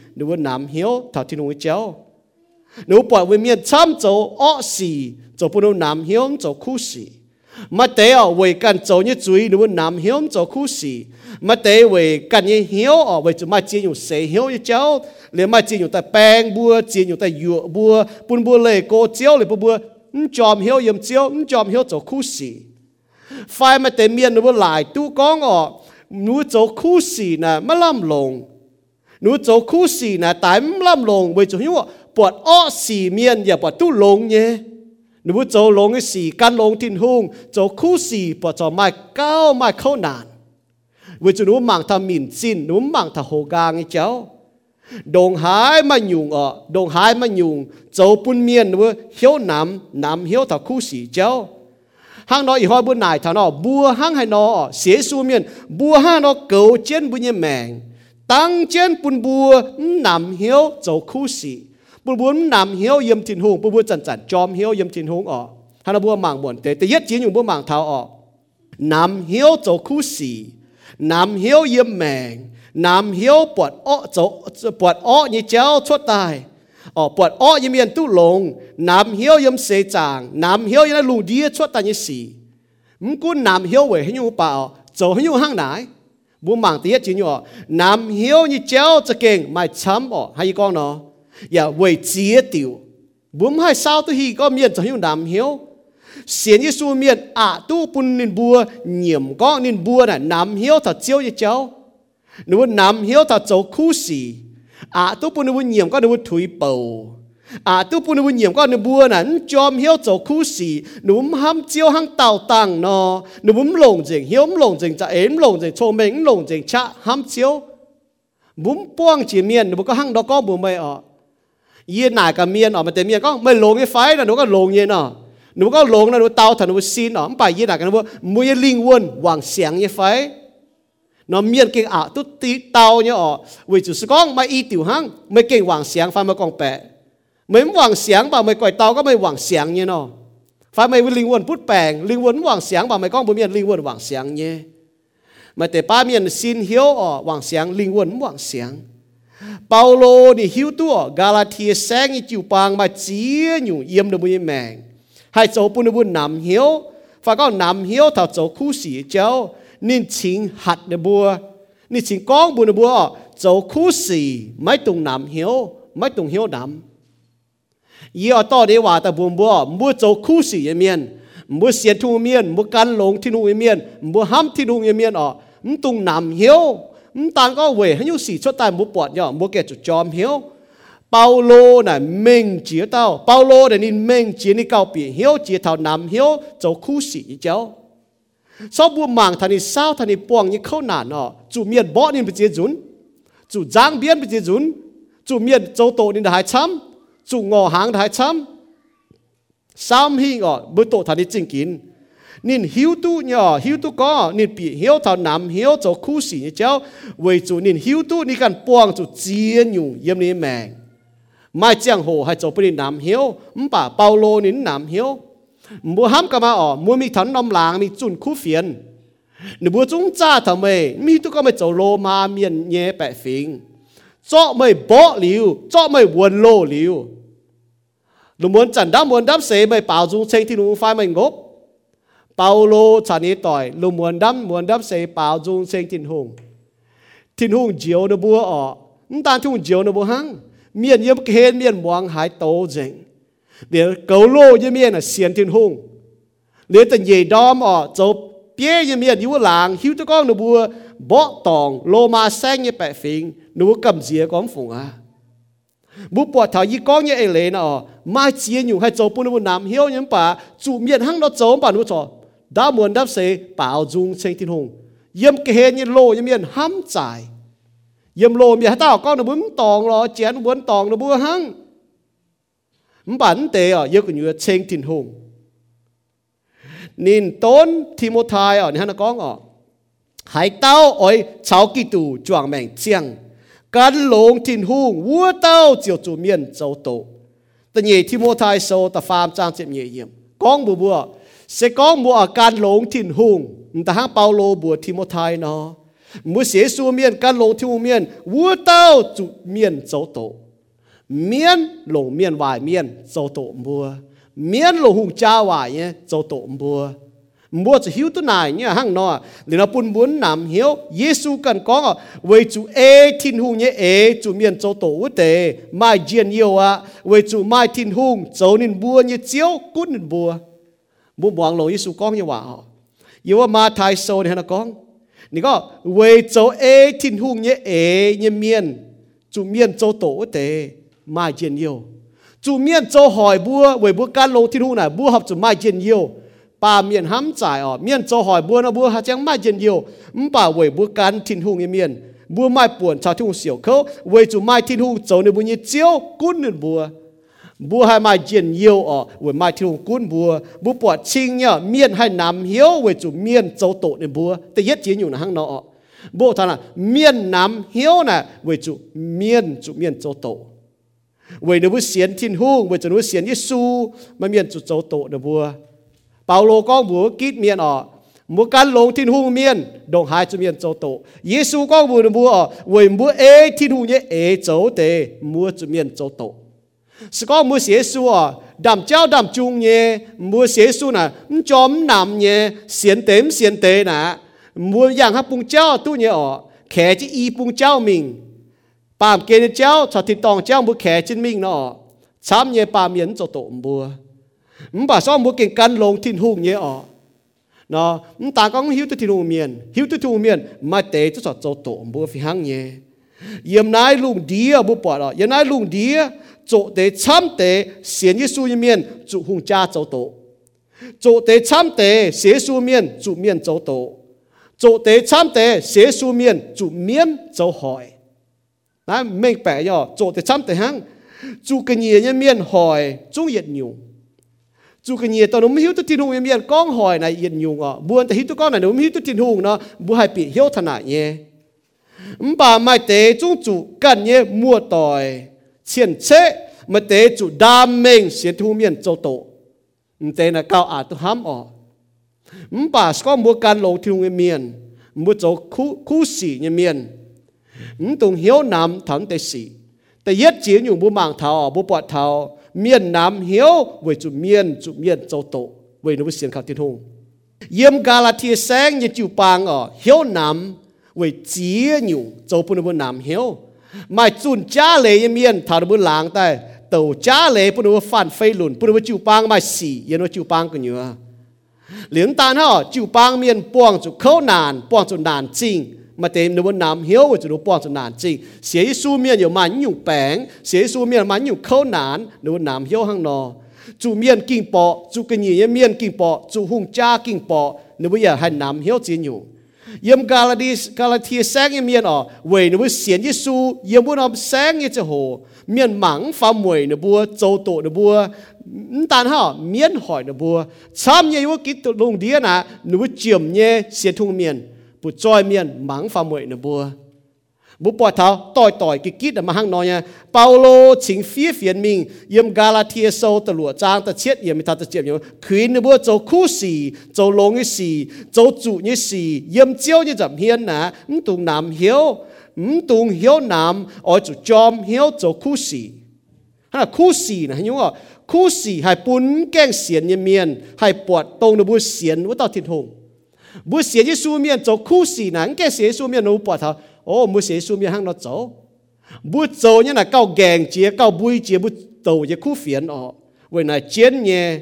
A: nếu muốn nắm hiếu thảo thiên hùng chéo. Nếu bỏ với miền chăm chỗ ọ xì chỗ bùn đâu nắm hiếu chỗ khu xì. Mà tế ở với cần chỗ như chú ý, nếu muốn nắm hiếu chỗ khu xì. Mà tế với cần như hiếu, ở với chỗ mà chỉ dùng xế hiếu như chéo. Liền mà chỉ dùng tại bèn bùa chỉ dùng tại yu bùa bùn bùa lệ cô chéo liền bùa chòm hiếu yếm chéo chòm hiếu chỗ khu xì. Phải mà tế miền nếu muốn lại tu con ở nếu chỗ khu xì nè, mà làm lồng nếu chỗ khu sĩ nè tại làm lồng về chỗ hiếu bọt ọ sĩ miềnอย่า bọt tu lồng nhé นูโจลงสีกันลงทินหงโจคู่สีปะจอไม่ก้าวไม่เข้านานวิจูนูมังทำมินจินนูมังทำโหกางเจ้าดงหายมาหยุงอ่ะดงหายมาหยุงโจปุ่นเมียนนูเหี่ยวน้ำน้ำเหี่ยวทำคู่สีเจ้าห้างน้อยอีห้อยบุญนายทานอบัวห้างให้นอเสียสูเมียนบัวห้างนอเก่าเจนบุญยแมง tăng trên bùn bùa hm, nằm hiếu dấu khu sĩ bùn bùa hm, nằm hiếu yếm tin hùng bùn bùa chẳng chẳng chom hiếu yếm tin hùng ọ oh. hắn bùa mảng buồn tế tế yết chỉ những bùa mảng thao ọ nằm hiếu dấu khu sĩ nằm hiếu yếm mèng nằm hiếu bọt ọ dấu bọt ọ như chéo chốt tài ọ oh, bọt ọ yếm yên tu lồng nằm hiếu yếm xế chàng nằm hiếu như lù đĩa chốt tài như sĩ mũ hm, nằm hiếu về hình oh. như bà ọ dấu hình như hang nái bu mang tiết chỉ nhỏ nam hiếu như chéo cho kênh, mai chấm ở hay con nó. Ya vậy chia tiểu. Bùm hai sao tôi hi có miền cho hiếu nam hiếu. Xiên như su miền à tu pun nên bùa nhiễm con nên bùa này. Nam hiếu thật chiếu như chéo. Nếu nam hiếu thật chỗ khu sĩ à tu pun nên bùa nhiễm con nên bùa thủy bầu à tu pu nu nhiễm có nu bua nắn chom hiếu chỗ khu sĩ núm ham chiếu hang tàu tàng nó nu búm lồng rừng hiếu lồng rừng cha em lồng rừng cho mình lồng rừng cha ham chiếu, búm buông chỉ miền nu có hang đó có bùa mày ở. Yên nải cả miền ở mà tên miền có mày lồng cái phái là nó có lồng yên ở. Nó có lồng là nó tàu thằng nó xin ở bài yên nải cái nó mua linh quân hoàng sáng như phái. Nó miền kinh ạ à, tu tí tao nhớ ở. Vì chủ sư con mà y tiểu hăng mới kinh hoàng sáng pha mà con bẻ mấy hoàng sáng bảo mày quậy tàu có mày hoàng sáng như nó. Phải mày linh hồn phút bèn linh hồn hoàng sáng bảo mày con bố miền linh hồn hoàng sáng nhé. Mà tế ba miền xin hiếu ở hoàng sáng linh hồn hoàng sáng Paulo ni hiu tua Galatia sáng i chiu bằng ma chi nhủ yem de bùi meng hai cho bùn bùn bun hiếu, hiu fa ko hiếu hiu ta cho khu si chao nin ching hat de bua ni ching kong bun de bua cho khu si mai tung nam hiếu, mai tung hiếu nam ยเป่าอาตู้ปุ่นนินบัวเหยี่ยมก็นินบัวน่ะจอมเหียวโจคู่สีหนูห้ามเจียวห้างเต่าตังเนาะหนูบุมหลงจริงเหียวหลงจริงจะเอ็มหลงจริงโชเมงหลงจริงชะห้ามเจียวบุมป้วงจีเมียนหนูก็ห้างดอกก็บุมไม่ออกยีนหนายกับเมียนออกมาแต่เมียก็ไม่ลงไอ้ไฟนะหนูก็ลงเย็นอ่ะหนูก็ลงนะหนูเตาถันหนูซีนอ่ะไปยีนหนายกันว่ามือลิงวนวางเสียงไอ้ไฟนอเมียนเก่งอ่ะตุ๊ตีเตาเนี่ยอ่ะวิจุสก้องไม่อีติ๋วหังไม่เก่งวางเสียงไฟมากองแปะไม่วางเสียงบ่าไม่ก่อยเตาก็ไม่วางเสียงเนี่ยเนาะไฟไม่ลิงวนพูดแปลงลิงวนวางเสียงบ่าไม่ก้องบ่เมียนลิงวนวางเสียงเนี่ยมาแต่ป้าเมียนซีนเหียวอ่ะวางเสี ยงลิงวนวางเสียงเปาโลนี่หิวตัวกาลาเทียแสงอีจิวปางมาเจียอยู่เยี่ยมดมุยแมงให้โจปุนบุญนำเหียวฝากก็นำเหียวถ้าโจคู่สีเจ้านินชิงหัดเนบัวนี่ชิงก้องบุญบัวโจคู่สีไม่ตรงนำเหียวไม่ตรงเหียวนำยี่อต่อเดีว่าแต่บุญบัวบัวโจคู่สีเมียนบัวเสียนทุ่งเมียนบัวกันหลงที่นุ่งเมียนบัวห้ามที่นุ่งเมียนอ๋อมตรงนำเหียวมตานก็เวให้ยูสีชดตายมุปวดย่อมุเกจุจอมเหียวเปาโลน่ะเม่งเจียเต้าเปาโลเดี๋ยวนี้เม่งเจียนี่เก้าปีเหียวเจียเท่านำเหียวเจ้าคู่สีเจ้าชอบบัวมังทันนี่เศร้าทันนี่ปวงนี่เข้าหนา lu muốn chẳng đáp muốn đáp xế bởi bảo dung xây thì lu phai mình gốc. Paulo chẳng ý tỏi, lu muốn đáp muốn đáp xế bảo dung xây tin hùng. Tin hùng chiếu nó bua ọ ta tin hùng chiếu nó bua hăng. Miền yếm khen miền muang hải tố dịnh để cầu lô như miền là xiên tin hùng. Để tận dễ đom ọ chụp bia yếm miền yếu làng hiu tơ con nó bua bỏ tòng, lô ma sang như bẹ phình nó cầm dìa con phùng à bu bỏ thảo y có như ấy lệ nào mai chia nhủ hay cháu bún nó nằm hiếu nhưng bà, chủ miệng hăng nó cháu bà nó cho đã muốn đáp xế bảo dung sinh tin hùng. Yếm cái hệ như lô yếm miệng hám trải. Yếm lô miệng tao con nó muốn tòng lo chén muốn tòng nó bún hăng. Bản tế ở yếm cái như sinh tin hùng. Nên tốn Timothy ở nhà nó có ngọ. Hãy tao ôi cháu kỳ tù chuang mèn chiang. ปาจุงเซงทินหงทินหงเจียวนบัวออกนตานทุ่งเจียวนบัวหังเมียนเยี่ยมเคนเมียนหวังหายโตเจงเดี๋ยวเกาโลยี่เมียนเสียนทินหงเดี๋ยวแต่เย่ดอมออกจบเปี้ยยี่เมียนอยู่หลังหิวตะก้องนบัวบ่ตองโลมาแซงยี่แปะฟิงนูกำเจียก้องฝงอ่ะบุปผาถายี่ก้องยี่เอเลนอ๋อมาเจียอยู่ให้โจปุ่นบุญน้ำเฮียวยังป่าจูเมียนหังเราโจป่านุจอ đã muốn đáp sẽ bảo dung sinh thiên hùng yếm cái hệ như lô như miền hám giải yếm lô miền tao con nó bún tòng lo chén bún tòng nó bua hăng bản tệ ở yêu cái như sinh thiên hùng nên mua chỉ hiếu tu này nhá hang nó thì nó bún muốn nằm hiếu Giêsu cần có, với chủ ê thiên hùng nhé, ê chủ miền châu tổ quốc tế, mai diện nhiều à với chủ mai thiên hùng châu nên bua như chiếu, cút nên bua. Bua buang lộ Giêsu con như vậy yêu mà ma thái sâu này nó con? นี่ก็เวโจเอทินหุงเนี่ยเอเนี่ยเมียนจูเมียนโจโตเตมาเจียนเยียวจูเมียนโจหอยบัวเวบัวการลงทินหุงน่ะบัวหับจูมาเจียนเยียว bà miền hám trải ở miền cho hỏi bua nó bua hạt chẳng mai dần nhiều bà quẩy bua cán thiên hùng em miền. Bua mai buồn chào thiên hùng xỉu khâu mai thiên hùng cháu nên bua như chiếu cút nên bua bua hai mai dần nhiều ở quẩy mai thiên hùng cút bua bua bỏ chinh nhở, miền hai nam hiếu quẩy chủ miền cháu tổ nên bua thì chỉ nhiều là hăng nọ. Bộ thằng là miền nam hiếu nè quẩy chủ miền chủ miền cháu tổ. Quẩy nếu bua xiên thiên hùng quẩy chủ nếu xiên giê xu mà miền chủ cháu tổ nên bua เปาโลก็หมูกีดเมียนออมูกันลงทิ้นหูเมียนดงหายจุเมียนโจโตเยซูก็มูนมัวเวยมัวเอทิ้นหูเนี่ยเอโจเตมัวจุเมียนโจโตสก็มัวเสียสัวดำเจ้าดำจุงเนี่ยมัวเสียสัวน่ะจอมนำเนี่ยเสียนเต็มเสียนเตน่ะมัวอย่างฮับปุงเจ้าตู้เนี่ยอ๋อแขจะอีปุงเจ้ามิงปามเกณฑ์เจ้าชอติตองเจ้ามัวแขจินมิงเนาะช้ำเนี่ยปามเมียนโจโตมัว mình bảo sao một kiện căn lồng thiên hùng nhé ở nó mình ta có hiếu tới thiên hùng miền. Hiếu tới thiên hùng miền, mà tế cho sọt châu tổ bố phi hăng nhé yếm nái lùng đĩa bố bỏ đó. Yếm nái lùng đĩa, chỗ tế chăm tế xiên Giêsu suy miền, chủ hùng cha châu tổ. Chỗ tế chăm tế xế suy miền, chủ miền châu tổ. Chỗ tế chăm tế xế suy miền, chủ miền châu hỏi. Nãy mình bẻ nhỏ chỗ tế chăm tế hăng chủ cái nhì như miền hỏi, chú nhiệt nhiều chú cái nhiệt tao nó mới hiểu tôi tin hùng em yên con hỏi này, yên nhung à buồn thì tôi con này, nó mới hiểu tôi tin hùng nó. Bu hai bị hiểu thằng này nhé. Bà mai tế chúng chủ cần nhé, mua tỏi chiến chế. Mà tế chủ đam mê sẽ thu miền châu tổ. Tế là cao à tôi hám ở bà có mua can lầu thiêu người miền, mua chỗ khu khu sĩ như miền. Tùng hiếu nam thắng tế sĩ tế yết chỉ nhung bu mạng thảo bu bọt thảo miền nam hiếu với chủ miền chủ miền châu tổ. Với nó xiên khảo tiên hùng. Yếm Galatia sáng như chủ bang ở hiếu nam, với chia nhiều châu bún nam hiếu. Mai chun cha lệ miền thảo bún làng tại tàu cha le bún phản phê lùn bún chịu bang mai xì yên chịu bang cái nhựa liền tan họ chịu bang miền buông chịu khâu nàn buông chịu nàn chinh mà tìm nó muốn nằm hiếu với chúng nó bỏ cho nản chi, xế su miên nhiều mà nhung bèn xế su miên mà nhung khâu nản nó muốn nằm hiếu hăng nò. Chú miền kinh bỏ chú cái nhị miền kinh bỏ chú hùng cha kinh bỏ nó bây giờ hay nam hiếu chi nhung yếm gà là đi gà là thiê sáng yếm miền ở về nó muốn xiên su yếm muốn nằm sáng như thế hồ miền mắng phá mùi nó bua. Châu tổ nó bua. Tàn ha miền hỏi nó bua. Chăm như vô kí lùng đĩa nà nó muốn chìm nhé xiên thung miên bu choi miên mắng pha mười nè bùa bu bỏ thao tỏi tỏi kí kít mà hăng nói nha. Paulo chính phía phiền mình, yếm Galatia sâu tờ lụa trang tờ chết yếm ta tờ chết yếm. Khuyên nè bùa châu khu xì châu lông như xì châu trụ như xì, yếm chiêu như dầm hiên nà ừm tùng nam hiếu, ừm tùng hiếu nam ở chủ chom hiếu châu khu xì. Ha là khu xì nè nhung à khu xì hay bún keng xiên như miên, hay bọt tông nè bùa xiên với tao thịt hùng. bố xiên như su miền châu khu xì nè cái xiên su miền nó bọt tháo ô mua sẽ xuống miệng hang nó走不走呢那高 gang 节高不节不走也苦phiền ọ vì này chiến nhẹ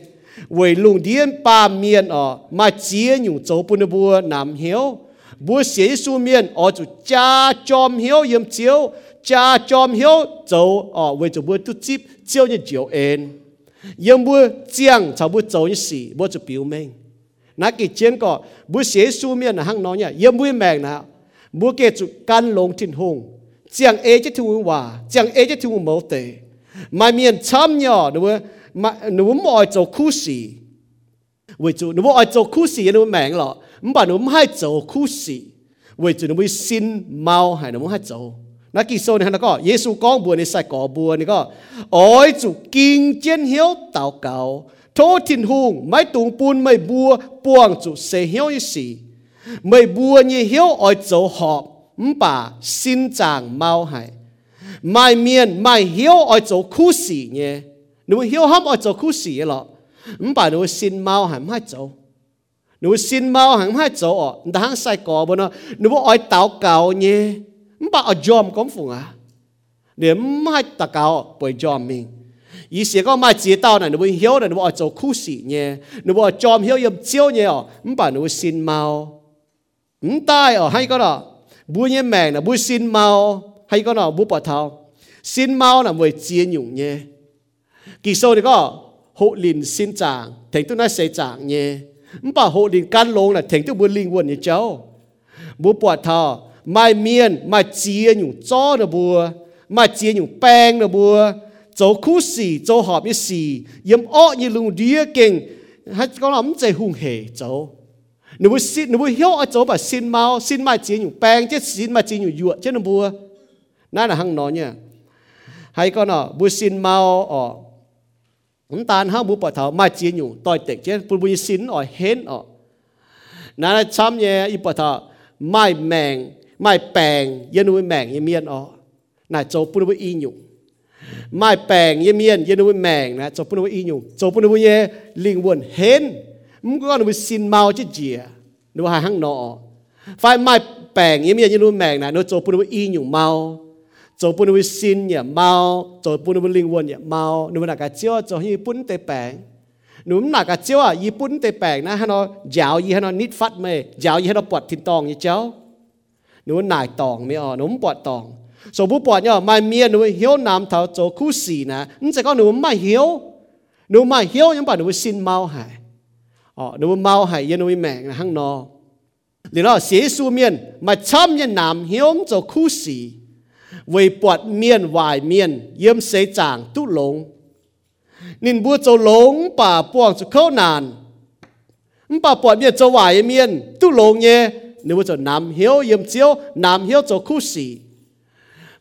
A: vì lùng điên ba miền ọ mà chia nhung走不能不nam hiếu bu sẽ xuống miệng ọ chủ cha chom hiếu yếm chiếu cha chom hiếu走ọ vì chủ bu tu chip chiếu như chiếu en yếm bu chiang chào bu走 นักกิเชียนก็บุเสียสูเมียนะหังน้อยเนี่ยเยี่ยมบุยแมงนะบุเกจุการลงทิ้นหงเจียงเอจะถูกว่าเจียงเอจะถูกเมาเตมาเมียนช้ำย่อหนูมาหนูมอยจะคู่สีวิจูหนูมอยจะคู่สีหนูแมงหรอมันบ่หนูไม่ให้จะคู่สีวิจูหนูไม่สินเมาให้หนูไม่ให้จะนักกิโซนี่ฮะก็เยซูก้องบัวในใส่ก่อบัวนี่ก็โอ้ยจุกิงเจียนเหี้ยวเต่าเก่า thô tin hùng mai tung pun mai bua buang chu se hiếu y si mai bua như hiếu oi chỗ họp mpa xin chàng mau hại. Mai miền mai hiếu oi chỗ khu si nhé. Nếu hiếu hấp oi châu khu si lọ. Mpa nếu xin mau hại mai chỗ, nếu xin mau hại mai chỗ, ọ. Đang sai cỏ bữa nó nếu oi táo cào nhé. Mpa ở jom công phu à. Nếu mai táo cào bởi jom mình ý sẽ có mai chỉ tao này nếu hiểu này nếu ở chỗ khu sĩ nhé. Nếu ở dòm hiểu yếm chiếu nhé mà bảo nếu xin mau không tai ở hay cái đó bùi nhé mèng là bùi xin mau hay cái đó bùi bỏ thao xin mau là mùi chia nhung nhé. Kỳ sau thì có, hộ lìn xin chàng thành tôi nói sẽ chàng nhé. Bảo hộ lìn căn lông là thành tôi bùi linh quần như cháu. Bùi bỏ thao mai miên, mai chia nhung cho nó bùa, mai chia nhung bang nó bùa. chỗ họp như xì yếm ọ như lùng đĩa kinh hay có lắm chạy hung hề chỗ nếu bùi xin nếu bùi hiếu ở chỗ bà xin mau xin mai chia nhung bang chứ xin mai chia nhung dụa chứ nó bùa nãy là hăng nói nha hay có nó bùi xin mau ở chúng ta hăng bùi bỏ thảo mai chia nhung tôi tệ chứ bùi bùi xin ở hến ở nãy là chăm nha y bỏ thảo mai mèng ไม่แปลงยันวิแมงยเมียนอ๋อน่ะโจปุนวิอีหยุไม่แปลงยเมียนยันวิแมงนะโจปุนวิอีหยุโจปุนวิเยลิงวนเห็นมึงก็นวิสินเมาจิเจียนวิหาหังนอไฟไม่แปลงยเมีย mai pèng ye mien ye nuôi mèng nè cho punu y nhung cho punu ye linh buồn hên mung con nuôi xin mau chứ chìa nuôi hai hang nọ phải mai pèng ye mien ye nuôi mèng nè nuôi cho punu y nhung mau cho punu nuôi xin nhẹ mau cho punu nuôi linh buồn nhẹ mau nuôi là cả chiêu cho như pun tê pèng หนุ่มหนักกะเจ้าญี่ปุ่นแต่แปลกนะฮะเนาะยาวยี่ฮะเนาะนิดฟัดเมยยาวยี่ฮะเนาะปวดทินตองยี่เจ้าหนุ่มหนักตองไม่อ๋อหนุ่มปวดตอง so bu bọt nhá mai miên nu hiếu nam thảo cho khu xì nè. Nhưng sẽ có nu mai hiếu. Nu mai hiếu nhưng bà nu xin mau hải. Ờ nu mau hải yên nu mẹ là hăng nọ liền đó xế su miên, mà chăm nhân nam hiếu cho khu xì vì bọt miên vài miên, yếm xế chàng tu lông nên bu cho lông bà buông cho khâu nàn bà bọt miên cho vài miên tu lông nhé. Nếu cho nam hiếu yếm chiếu, nam hiếu cho khu sĩ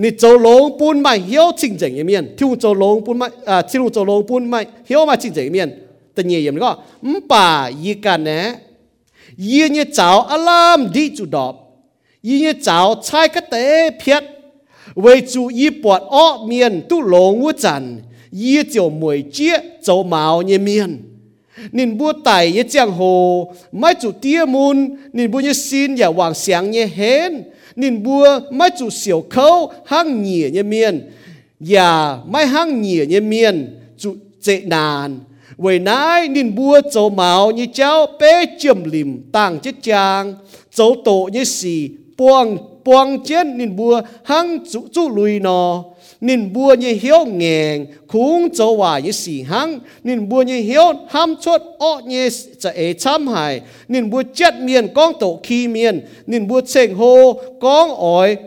A: 你做龙本买晓清净一面，听做龙本买啊，听做龙本买晓买清净一面，但嘢嘢个唔把依间呢，依嘢找阿拉唔啲做到，依嘢找猜个地撇，为主依拨恶面都龙乌阵，依就梅接做毛嘢面。nên bua tài ye giang hồ mai chủ tia mun nên bua ye xin ya wang xiang ye hen Nên bua mai chủ xiao khâu hang nhỉ như miền ya mai hang nhỉ như miền chủ dễ nàn vậy nãy nên bua châu máu như cháu bé chìm lim tàng chết chàng châu tổ như xì buông buông chết nên bua hang chủ chủ lùi nọ nên bua như hiếu nghèn khung cho hòa như si hăng. Nên bua như hiếu ham chốt ọ như chả ế chăm hại nên bua chết miền con tổ khi miền nên bua chênh ho con ỏi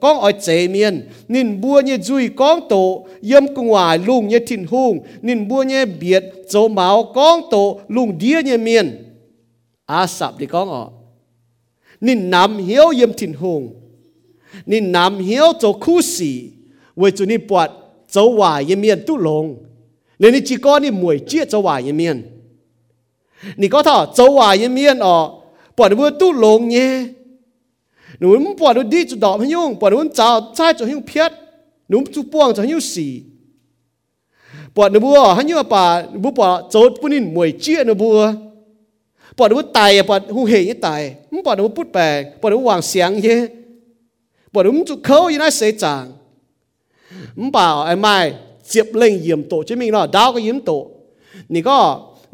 A: con ở chế miền nên bua như duy con tổ, yếm cùng ngoài lùng như thìn hung nên bua như biệt cho máu con tổ, lùng đĩa như miền à sập đi con ọ nên nắm hiếu yếm thìn hung nên nắm hiếu cho khu si เวจุนี่ปวดเจ้าวายเมียนตุลงในนี้จีก้อนี่มวยเจี๊ยเจ้าวายเมียนนี่ก็ถ้าเจ้าวายเมียนอ๋อปวดเวตุลงเนี่ยหนูปวดดีจุดดอกพยุงปวดวันเจ้าใช้จุดหิ้งเพียดหนูจุดป้วงจุดหิ้งสีปวดนบัวหันยัวป่าบัวปวดโจดปุ่นินมวยเจี๊ยนบัวปวดว่าตายปวดหูเหยี่ตายมันปวดว่าพูดแปลปวดว่าวางเสียงเย่ปวดว่ามจุดเขาอยู่ในเสียจัง มันเปล่าไอ้ไม่เจ็บเล่งเยี่ยมโตใช่ไหมเนาะดาวก็ยิ้มโตนี่ก็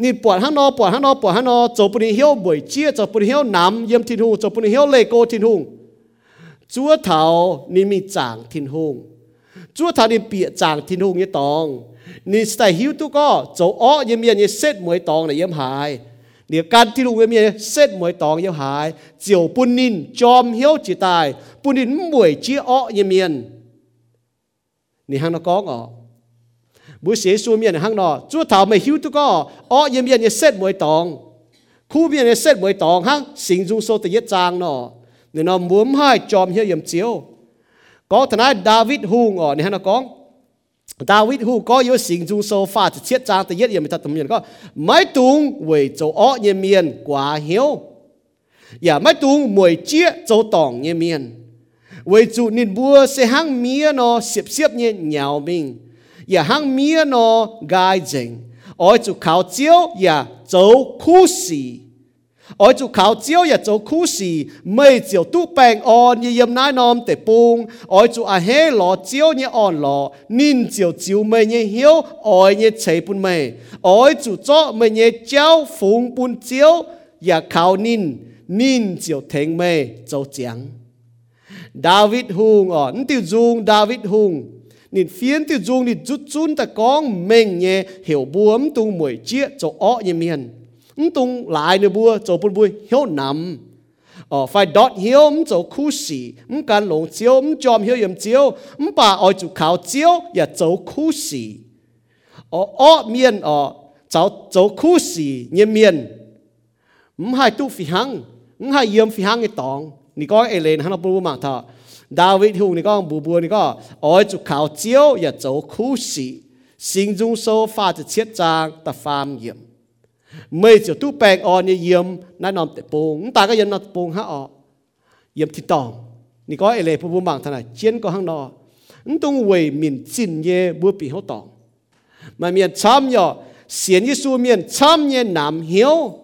A: นี่ปวดหัางนอปวดหัางนอปวดหัางนอจบปุ่นเหี้ยวบ่อยเจี๊ยจบปุ่นเหี้ยวน้ำเยี่ยมทินหุงจบปุ่นเหี้ยวเลโกทินหุงจั่วเถานี่มีจางทินหุงจั่วเถานี่เปียจางทินหุงยี่ตองนี่สไตหิวตุก็โจอ้อเยี่ยมเยี่ยมเสร็จมวยตองเนี่ยเยี่ยมหายเดี๋ยวการที่ลุงเมียเส้นมวยตองเยี่ยหายเจียวปุ่นนินจอมเหี้ยวจิตายปุ่นนินมวยเจี๊ยอ้อเยี่ยมเยี่ยม nó cho bùn hiếu buổi chia cho bùn hiếu nằm yếm thiên hùng cho bùn hiếu lê cô thiên hùng chúa thảo nị mi chàng thiên hùng chúa thảo nị bịa chàng thiên hùng như tòng nị sai hiếu tu có cho ó yếm yếm như xét mỗi tòng là yếm hại nị can thiên hùng yếm yếm xét mỗi tòng yếm hại chiều bùn nín chom hiếu chỉ tài bùn nín buổi chia ó yếm yếm ni hang nó có ngọ. Bữa xế xua miền hang nó chúa thảo mày hiu tu có. Ó yếm miền xét mỗi tòng. Khu miền xét mỗi tòng hang sinh dung sâu tự yết trang nó nên nó muốn hai chòm hiếu yếm chiếu. Có thằng này David hùng ở này nó có. David hùng có yếu sinh dung sâu pha chỉ chết trang tự yết yếm thật tầm miền có. Mấy tung về chỗ ó như miền quá hiếu. Dạ, ya mấy tung mùi chia chỗ tòng như miền về chủ nên bua sẽ hang mía nó xếp xếp như nhào mình. Ya hang mía nó gai dình ôi chủ khảo chiếu ya châu khu xì. Ôi chủ khảo chiếu ya châu khu xì mây chiếu tu bèn on như yếm nái nom tệ bung ôi chủ à hê lò chiếu như on lò nín chiếu chiếu mây như hiếu ôi như chế bún mây, ôi chủ cho mây như chéo phùng bún chiếu ya khảo nín nín chiếu thèn mây châu chẳng David hùng ở ờ, tiêu dung, David hùng nên phiến tiêu dung nên chút chun ta con mình nhé. Hiểu buồm tung mũi chia cho ọ như miền. Tung lại nữa bua cho bún bui hiểu nằm. Ờ phải đọt hiểu cho khu sĩ can lồng chiếu chom hiểu yếm chiếu bà ở chủ khảo chiếu và cho khu sĩ ờ ọ miền ờ cháu cho khu sĩ như miền. Hai tu phi hăng hai yếm phi hăng cái tòng. 你讲 Ellen 喺度不嘛他，David 胡你讲不不你讲，爱就靠招也做苦事，心中所发就切章得犯严，每就都病案嘅严，那นำแต่ปง大家人นำปงฮะอ๋อ严ที่ตอง你讲 Ellen 不不嘛他呢，坚个行咯，你ต้อง为民尽嘢不比好当，咪面参咗，先一数面参嘢南晓，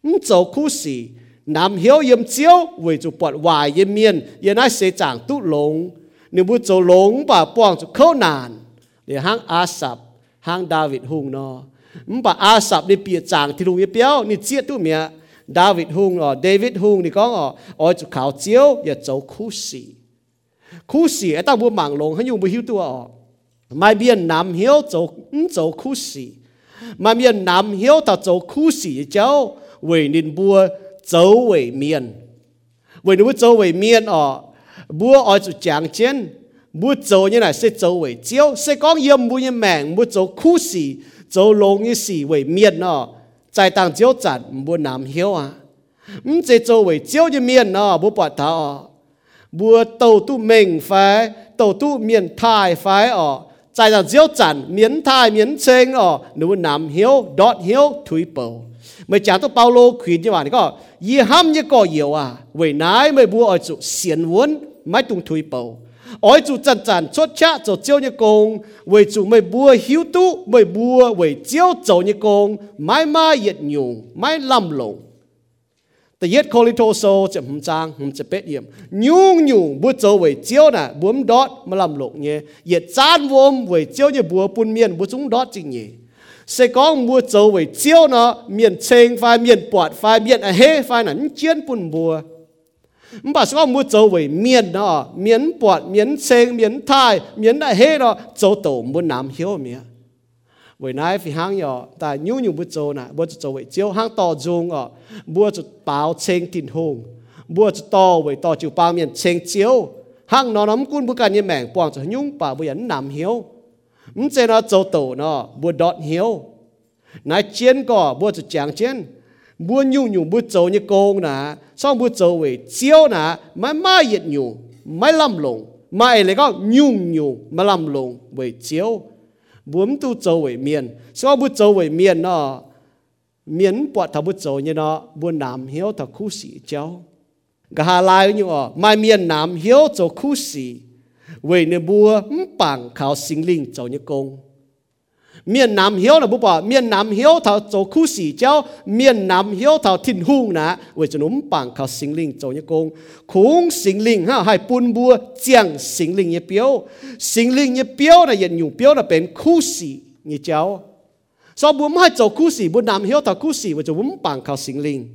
A: 你做苦事。 Nam hiếu yếm chiếu vì chủ bọt hoài yếm miên yên ai sẽ chẳng tu lông nếu bút chỗ lông bà buông chủ khâu nàn để hang Asap hang David hùng nó bà Asap đi bịa chẳng thì lùng yếm béo, ni chiết tu mẹ. David hùng ở David hùng thì có ở ở chủ khảo chiếu yếm chỗ khu sĩ khu sĩ ở tao bút mạng lông hãy dùng bút hiếu tu ở mai biên nam hiếu chỗ chỗ khu sĩ mai biên nam hiếu tao chỗ khu sĩ cháu. Vì nên bua 周围面，为你周围面哦，不爱做讲件，不做呢乃是周围招，是讲要每一命，不做苦事，做容易事为面哦，在当招站不难晓啊，唔即做为招一面哦，不拔头哦，不斗都明快，斗都面太快哦。在当招站面太面清哦，你难晓，dot 晓推步。 ไม่จากตัวเปาโลขีดจีว่านี่ก็ยี่ห้ามยี่ก็เยียวอ่ะเว้นายไม่บัวอ้อยจุเสียนวนไม่ตุงทุยเปาอ้อยจุจันจันชดชะจะเจียวยี่กงเว้จุไม่บัวหิวตู้ไม่บัวเว้เจียวเจ้ายี่กงไม่มาเหยียดหยุ่งไม่ลำลงแต่ยึดโคลิโทโซจะหุ่มจางหุ่มจะเป็ดเยี่ยมยุ่งยุ่งบัวเจ้าเว้เจียวน่ะบัวมดอดมาลำลงเนี่ยเหยียดจานวมเว้เจียวยี่บัวปุ่นเมียนบัวจุงดอดจริงเนี่ย sẽ có mua châu với chiếu nó miền chênh phai miền bọt phai miền à hê phai là những chiến bùn mùa bà sẽ có mua châu với miền nó miền bọt miền chênh miền thai miền à hê nó châu tổ muốn nam hiếu mía, với nãy phi hang nhỏ ta nhu nhu bút châu nè bút dấu với chiếu hang to dung ở bút báo chênh tin hùng châu to với to chiều bao miền chênh chiếu hang nó nắm cun bút cả như mèng quang cho nhung bà bút ấn hiếu มันเจนาโจโตเนาะบัวดอดเหียวนายเชียนก็บัวจะแจงเชียนบัวยุ่งอยู่บัวโจเนี่ยโกงนะซ่องบัวโจเวเจียวนะไม่มาเหยียดอยู่ไม่ลำลงไม่เลยก็ยุ่งอยู่ไม่ลำลงเวเจียวบัวมันตู้โจเวเมียนซ่องบัวโจเวเมียนเนาะเมียนปวดทับบัวโจเนี่ยเนาะบัวน้ำเหียวทับคู่สีเจ้ากะหาลายอยู่อ๋อไม่เมียนน้ำเหียวโจคู่สี vì nên bùa bằng khảo sinh linh cho như công. Miền Nam hiếu là bố bỏ miền Nam hiếu thảo chỗ khu sĩ cháu, miền Nam hiếu thảo thịnh hùng nà. Vì cho núm bằng khảo sinh linh chỗ nhé công. Khung sinh linh ha, hai bún bùa chẳng sinh linh nhé biểu sinh linh nhé biểu là yên nhung biểu là bên khu sĩ như cháu. Sau bún hai chỗ khu sĩ bún Nam hiếu thảo khu sĩ, vì cho núm bằng khảo sinh linh.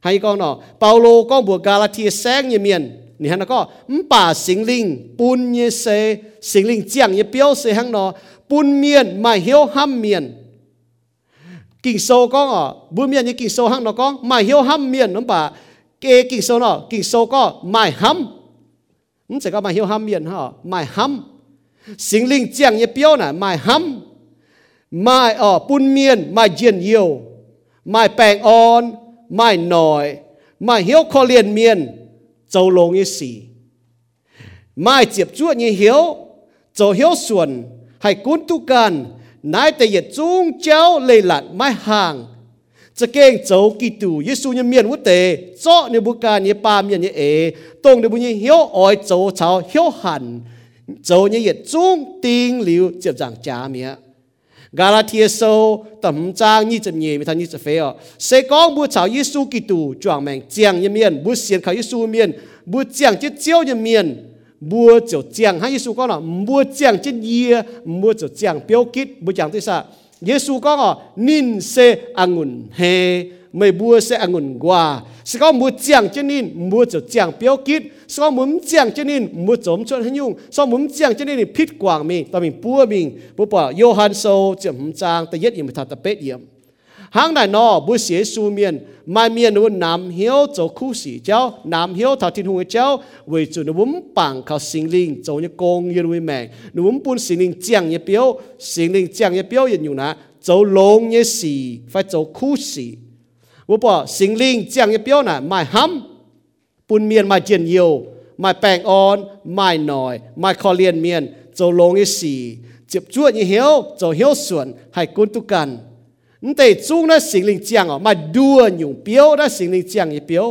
A: Hay con nọ, Paulo con bùa Galatia sáng nhé miền. 你看那个，唔把心灵半夜些心灵讲也表示喺度，半面咪晓喊面。kinh sâu có ngọ bữa miền như kinh sâu hăng nó có mày hiếu hâm miền nó bà kê kinh sâu nó kinh sâu có mày hâm không chỉ có mày hiếu hâm miền hả mày hâm sinh linh chẳng như biểu nè mày hâm mày ở bún miền mày diện nhiều mày bèn on mày nổi mày hiếu khó liền miền châu lông như xì mai chịp chúa như hiếu châu hiếu xuân hay cún tu can nãy tây yết chung chéo lê lạt mai hàng จะเก่งเจ้ากิตูเยซูเนี่ยเมียนวุเตเจาะเนี่ยบุการเนี่ยปามเนี่ยเนี่ยเอตรงเนี่ยบุญเนี่ยเหี้ยวอ้อยเจ้าชาวเหี้ยวหันเจ้าเนี่ยเหยียดจุ้งติงหลิวเจียบจางจ้าเมีย Galatia so tầm trang như chậm nhẹ mà thân như chậm phê ở sẽ có bu chào Giêsu Kitô chuẩn mệnh chiang như miền bu xiên khảo Giêsu miền bu chiang chết chiếu như miền bu chiều chiang hay Giêsu có là bu chiang chết ye bu chiều chiang biểu kít bu chiang tới sao Giêsu có là nín se angun he mày bua ăn angun qua sẽ có mua chàng cho nên mua cho chàng biểu kít. Sẽ có muốn chàng cho nên mua chấm cho hình dung. Sẽ muốn chàng cho nên phít quảng mình, ta mình bua mình. Bố bảo Johann sâu chấm trang, ta yết yếm thật ta bết yếm. Hàng này nó bố xế su miền. Mai miền nó nam hiếu cho khu sĩ cháu nam hiếu thảo thiên hùng cháu. Vì chủ nó muốn bằng khảo sinh linh cho như công như nuôi mẹ. Nó muốn buôn sinh linh chàng như biểu sinh linh chàng như biểu hiện như cho long như sĩ phải cho khu sĩ. ว่าปอสิงลิงเจียงเปียวน่ะหมายห้ำปุนเมียนหมายเจียนเยวหมายแปลงอ่อนหมายหน่อยหมายคอเลียนเมียนโจลงอีสีเจ็บจวดยี่เหียวโจเหียวส่วนให้กุนตุกันนั่นแต่จุ้งนะสิงลิงเจียงอ่ะมาด่วนอยู่เปียวนะสิงลิงเจียงเปียว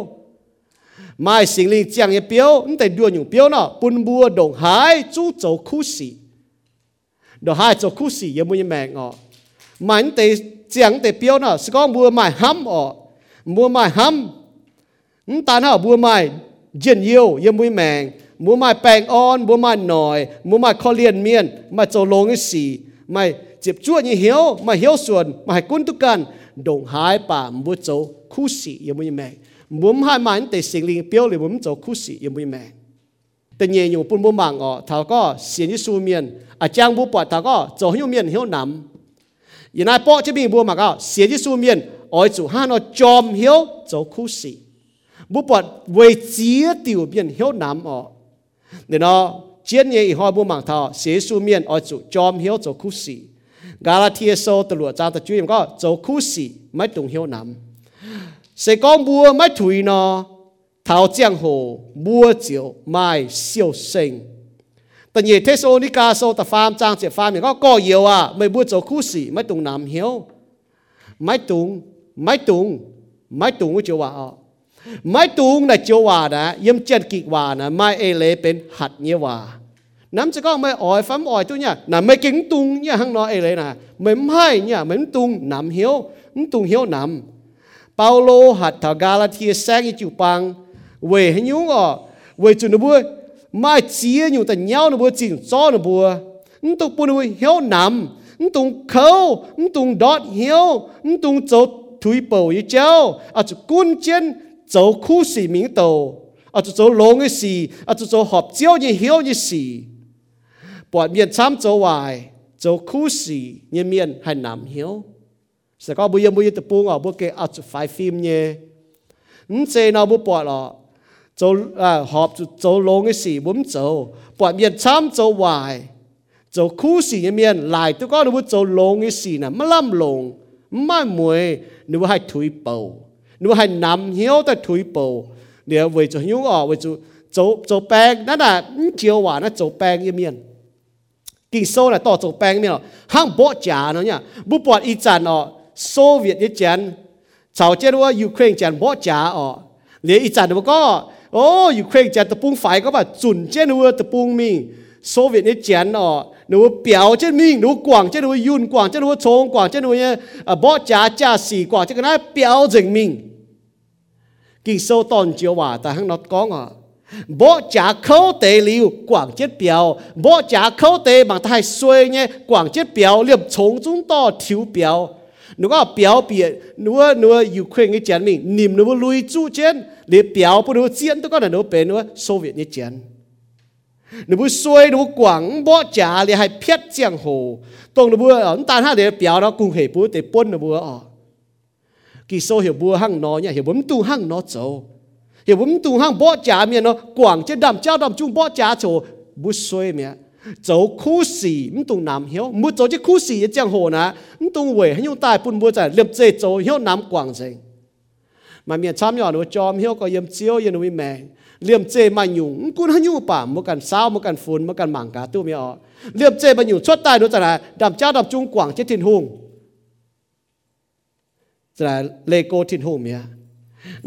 A: มาสิงลิงเจียงเปียวนั่นแต่ด่วนอยู่เปียวเนาะปุนบัวดงหายจู้โจคู่สีดอกหายโจคู่สียังไม่แมงอ่ะมันแต่เจียงแต่เปียวเนาะสกองบัวหมายห้ำอ่ะ mua mai hâm ta nó mua mai diện yêu yêu mũi mèng mua mai bèng on mua mai nồi, mua mai kho liền miên mà châu lông cái xì mày chụp chua như hiếu mà hiếu xuân mà hãy cún tu cần đồng hai bà mua châu khu xì yêu mũi mèng mua hai mà anh tề sinh linh biểu liền mua châu khu xì yêu mũi mèng tên nhẹ nhung bún bún mạng ọ có xiên như su miên. À trang bún bọt thảo có châu miên hiếu nắm ยนอาจารย์บุปผาเขาก็จะหิ้วเมียนหิ้วนำยันายป้อจะมีบุมังก็เสียนยิสูเมียนอ้อยจู่ห้านอจอมหิ้วจะคู่สีบุปผาเวจีติวเมียนหิ้วนำอ๋อเดี๋ยวเนาะเจียนเยี่ยอีหอยบุมังเขาเสียสูเมียนอ้อยจู่จอมหิ้วจะคู่สี gà la thiên sâu từ lụa cha từ chui có dấu khu sĩ mấy tung hiếu nắm sẽ có bùa mấy thủy nó thảo giang hồ bùa chiều mai siêu sinh แต่ยี่เทสโอนิกาโซแต่ฟาร์มจางเจ็บฟาร์มเนี่ยก็ก่อเยียวอ่ะไม่บัวโจคู่สีไม่ตุงน้ำเหี้ยวไม่ตุงไม่ตุงไม่ตุงก็เจียวว่าอ่ะไม่ตุงนะเจียวว่านะยิ่มเจนกิกว่านะไม่เอเลเป็นหัดเนี้ยว่า nắm sẽ có mấy ỏi phám ỏi tôi nha là mấy kính tung nha hăng nói ấy nè mấy hai nha mấy tung nắm hiếu tung hiếu nắm Paulo hạt thảo Galatia sang như chịu bằng về hay nhúng ở về chủ nó bùa mai chia nhiều ta nhau nó bùa chỉnh cho nó bùa. Nó tụng bùa nó hiếu nằm. Nó tụng khâu nó tụng đọt hiếu. Nó tụng chỗ thủy bầu như cháu. À chỗ cun chân chỗ khu sĩ miếng tàu. À chỗ chỗ lông như sĩ à chỗ chỗ họp chiếu như hiếu như sĩ bọn miền chăm chỗ hoài chỗ khu sĩ như miền hay nằm hiếu. Sẽ có bùi bùi tập bùa ngỏ bùa kê à chỗ phải phim nhé. 唔知那不博咯。วสก็บุยบุยตะปูงอ่ะบุเกอัดไฟฟิล์มเนี่ยนเจนเอาบุปวดหรอโจอ่าหอบโจลงไอ้สีบุ้มโจปวดเมียนช้ำโจวายโจคู่สีเมียนหลายตัวก็นึกว่าโจลงไอ้สีน่ะมันล่ำลงไม่มวยนึกว่าให้ถุยเป่านึกว่าให้นำ ô dù tập bung phải có bà chuẩn chế nụ tập bung mi số việt ấy chén nọ nụ béo chế mi nụ quảng chế nụ yun quảng chế nụ trống quảng chế nụ nhé à, bỏ chả chả xì quảng cái này béo dừng mình kỳ sâu tòn chiều hòa ta hăng nó có ngọ. Bỏ chả khâu tế liu, quảng chết béo. Bỏ chả khâu tế bằng tay xuôi nhé, quảng chết béo liệp trống chúng to, thiếu béo. นาะเนี่ยบุปผาอีจันอ๋อโซเวียตอีจันชาวเจ้าว่ายูเครนจันบ่จ๋าอ๋อเหลืออีจันมันก็โอ้ยูเครนจันตะปุงไฟก็แบบจุนเจ้าว่าตะปุงมิงโซเวียตอีจันอ๋อหนูเปียวเจ้ามิงหนูกวางเจ้าหนูยุ่นกวางเจ้าหนูชงกวางเจ้าหนูเนี่ยบ่จ๋าจ๋าสีกวางเจ้าก็น่าเปียวจึงมิงกินโซ่ตอนเจีย 走苦事，唔懂南晓，唔做只苦事一讲好呢，唔懂话，很用大半冇在立即做晓南广城。มันมีชามยอดหนูจอมเหี้ยก็เยี่ยมเจียวเยี่ยมวิแมงเลี่ยมเจมันอยู่กุนหันยู่ป่ามกันเศร้ามกันฝุ่นมกันหมังกาตู้ไม่ออกเลี่ยมเจมันอยู่ชดตายหนูจะนะดำเจ้าดำจุงกว่างเจ็ดทินหงจะนะเลโกทินหงเมีย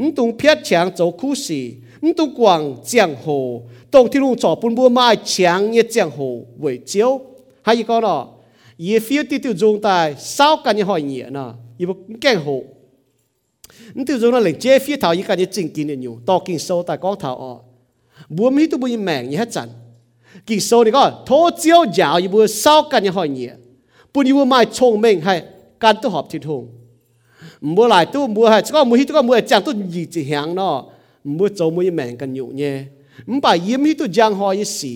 A: นต้องเพียดแฉงโจคู่สี่ 你都光江湖，当天路找半半买强一江湖为招，还一个咯，也非得丢中在少干一行业呢，也不江湖。你丢中那零这非头一干一正经的牛，多经收在光头哦，不咪都不一命一下阵，经收你个拖招摇也不少干一行业，不你不买聪明还干都合天通，唔好来都唔好系，这个唔好，这个唔好，这样都易一行咯。 มุดโจมุยแมงกันอยู่เนี่ยมป่ายิ้มให้ตัวจางหอยสี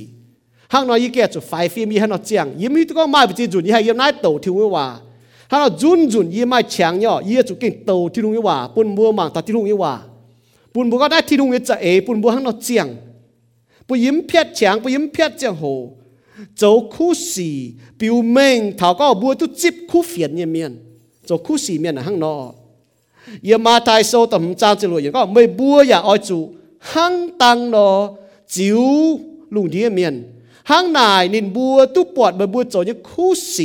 A: หางน้อยยี่แก่จุดไฟฟิมีหางน้อยเจียงยิ้มให้ตัวก็ไม่ไปจีจุนยี่ให้ยิ้มน้อยโตที่รู้ว่าหางน้อยจุนจุนยี่ไม่เฉียงนาะยี่จุดเก่งโตที่รู้ว่าปุ่นบัวมังตาที่รู้ว่าปุ่นบัวก็ได้ที่รู้จะเอปุ่นบัวหางน้อยเจียงปุ่นยิ้มเพี้ยเฉียงปุ่นยิ้มเพี้ยเจียงโหโจคู่สีปิวเม่งเถาก็บัวตุจิบคู่เฟียนเนี่ยเมียนโจคู่สีเมียนหางนอ 而马太数就唔争之类，讲未播呀爱做行当咯，照路啲面行内连播都ปวดไปบัว做những苦事，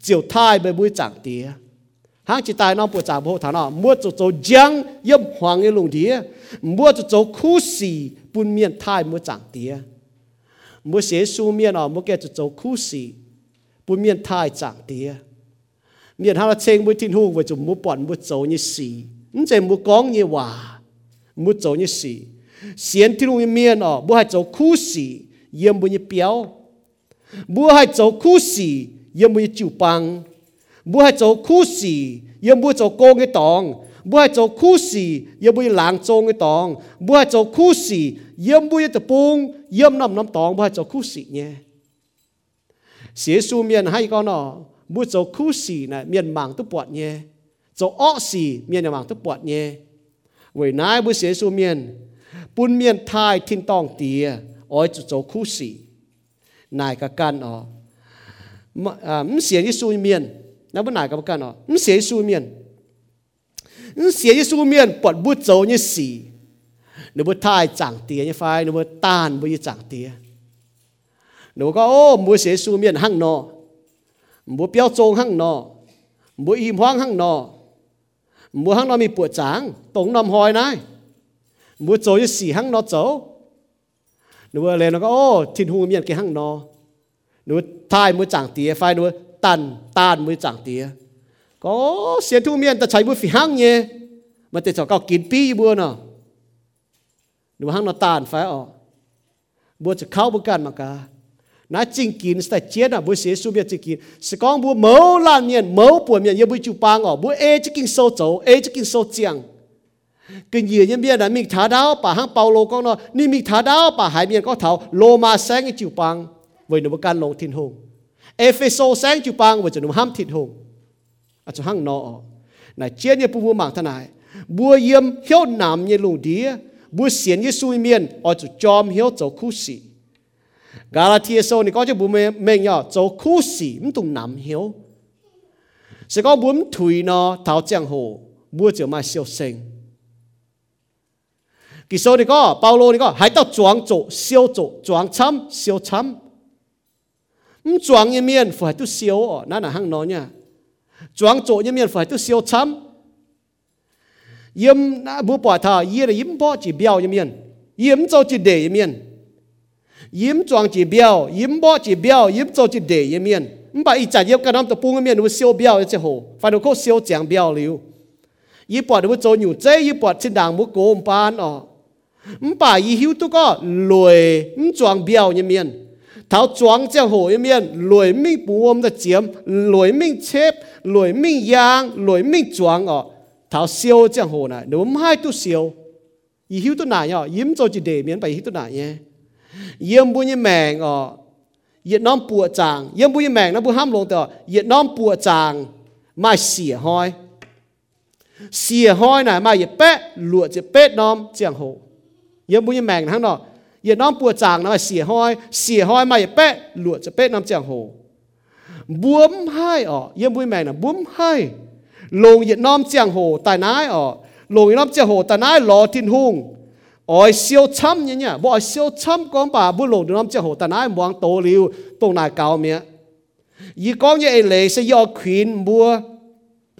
A: 照太ไปบัวจังเดีย行只大น้องปวดจากบัวฐานอ่ะมัว做做将一黄嘅路啲，มัว做做苦事半面太 มีอันหาละเชงมุทินหูว่าจุมุปอนมุโจนี่สีนั่นจะมุกองนี่ว่ามุโจนี่สีเสียนที่ลุงเมียนออกบัวให้โจคู่สีเยี่ยมบุญเปียวบัวให้โจคู่สีเยี่ยมบุญจิวปังบัวให้โจคู่สีเยี่ยมบุญโจโกงไอตองบัวให้โจคู่สีเยี่ยมบุญหลางโจงไอตองบัวให้โจคู่สีเยี่ยมบุญตะปุงเยี่ยมน้ำน้ำตองบัวให้โจคู่สีเนี่ยเสียสูเมียนให้ก็นอ bu cho khu xì na miền mảng tu bọt nhé cho ọ xì, miền mảng tu bọt nhé với nai bu xế su miền, bún miền thai tin tòng tìa, ôi cho cho khu xì. Nai cả can ọ m mắm xế như su miền. Nó bún nai cả can ọ mắm xế su miền. Mắm xế như su miền bọt bu cho như xì. Nếu bu thai chẳng tìa như phai, nếu bu tan bu như chẳng tìa. Nếu có ô mua xế su miền hăng nọ บัวเปียวโจงหั่งนอบัวอีมห้องหั่งนอบัวหั่งนอมีปวดจางตรงนำหอยนะบัวโจยสี่หั่งนอโจหนูเลยนก็โอ้ทิ้นหูเมียนกี่หั่งนอหนูทายมือจางเตียไฟหนูตันตานมือจางเตียก็เสียทุเมียนแต่ใช้บัวฝีหั่งเยมันจะจอกเกากินปีบัวเนอะหนูหั่งนอตานไฟออกบัวจะเข้าบุกันมากา na chính kín sta chia na bu se su bia chính kín. Se con bu mẫu lan miền mẫu bùa miền yêu bu chu bang ở bu e chính kín sâu chấu e chính kín sâu chiang. Cái gì nhân biên là mình thả đáo, bà hang lô con nó ni mình thả đáo, bà hải miền có thảo, lô ma sáng chịu chu bang với nó can lông thiên hùng. Epheso sáng chịu bang với nó ham thiên hùng. À cho hang nó này chia như bu bu mạng thế này. Bùa yếm hiếu nam như lùng đĩa bùa xiên như suy miền ở chỗ chom hiếu chỗ khu sĩ Galatia so ni có cho bù mê mê nhỏ cho khu sĩ 唔 đồng nắm hiểu sẽ có bùm thủy nó thảo giang hồ bùa cho mà siêu sinh kỳ số ni có Paulo ni có hãy tao choáng chỗ siêu chỗ choáng chăm siêu chăm 唔 choáng như miền phải tu siêu ở nãy là hang nó nha choáng chỗ như miền phải tu siêu chăm yếm na bùa bỏ thà yếm là yếm bỏ chỉ biểu như miền yếm cho chỉ để như miền yếm choang chỉ biểu yếm bỏ chỉ biểu yếm cho chỉ để yếm miên bà ý chạy yếm cái năm tập bung miên nó siêu biểu chứ ho, phải nó có siêu chẳng biểu liu. Yếm bỏ nó cho nhiều chế yếm bỏ trên đàng mua cố pan ọ ba ý hiu tu có lười choang biểu yếm miên tháo choang chứ ho yếm miên lười minh bù ôm là chiếm lười minh chép lười minh yang lười minh choang ọ tháo siêu chứ ho này nếu hai tu siêu ý hiu tu nãy nhở yếm cho chỉ để miên ba ý hiu tu nãy nhé yếm bu như mèng ờ yết nón bùa chàng yếm bu như mèng nó bu ham lông tờ yết nón bùa chàng mai xỉa hoi. Xỉa hoi này, mai yết bé lụa chỉ bé nón chàng hồ yếm bu như mèng thằng đó yết nón bùa chàng nó mà xỉa hoi. Xỉa hoi mai yết bé lụa chỉ bé nón chàng hồ bướm hai ờ yếm bu như mèng là bướm hai. Lông yết nón chàng hồ tài nái ờ lông yết nón chàng hồ tài nái, lò tin hung ôi, siêu chăm nhỉ nhỉ? Bộ siêu chăm con bà bu lùng năm chia hồ ta nói muang tổ liu tổ nài cao mía y con như lệ sẽ do khuyên mua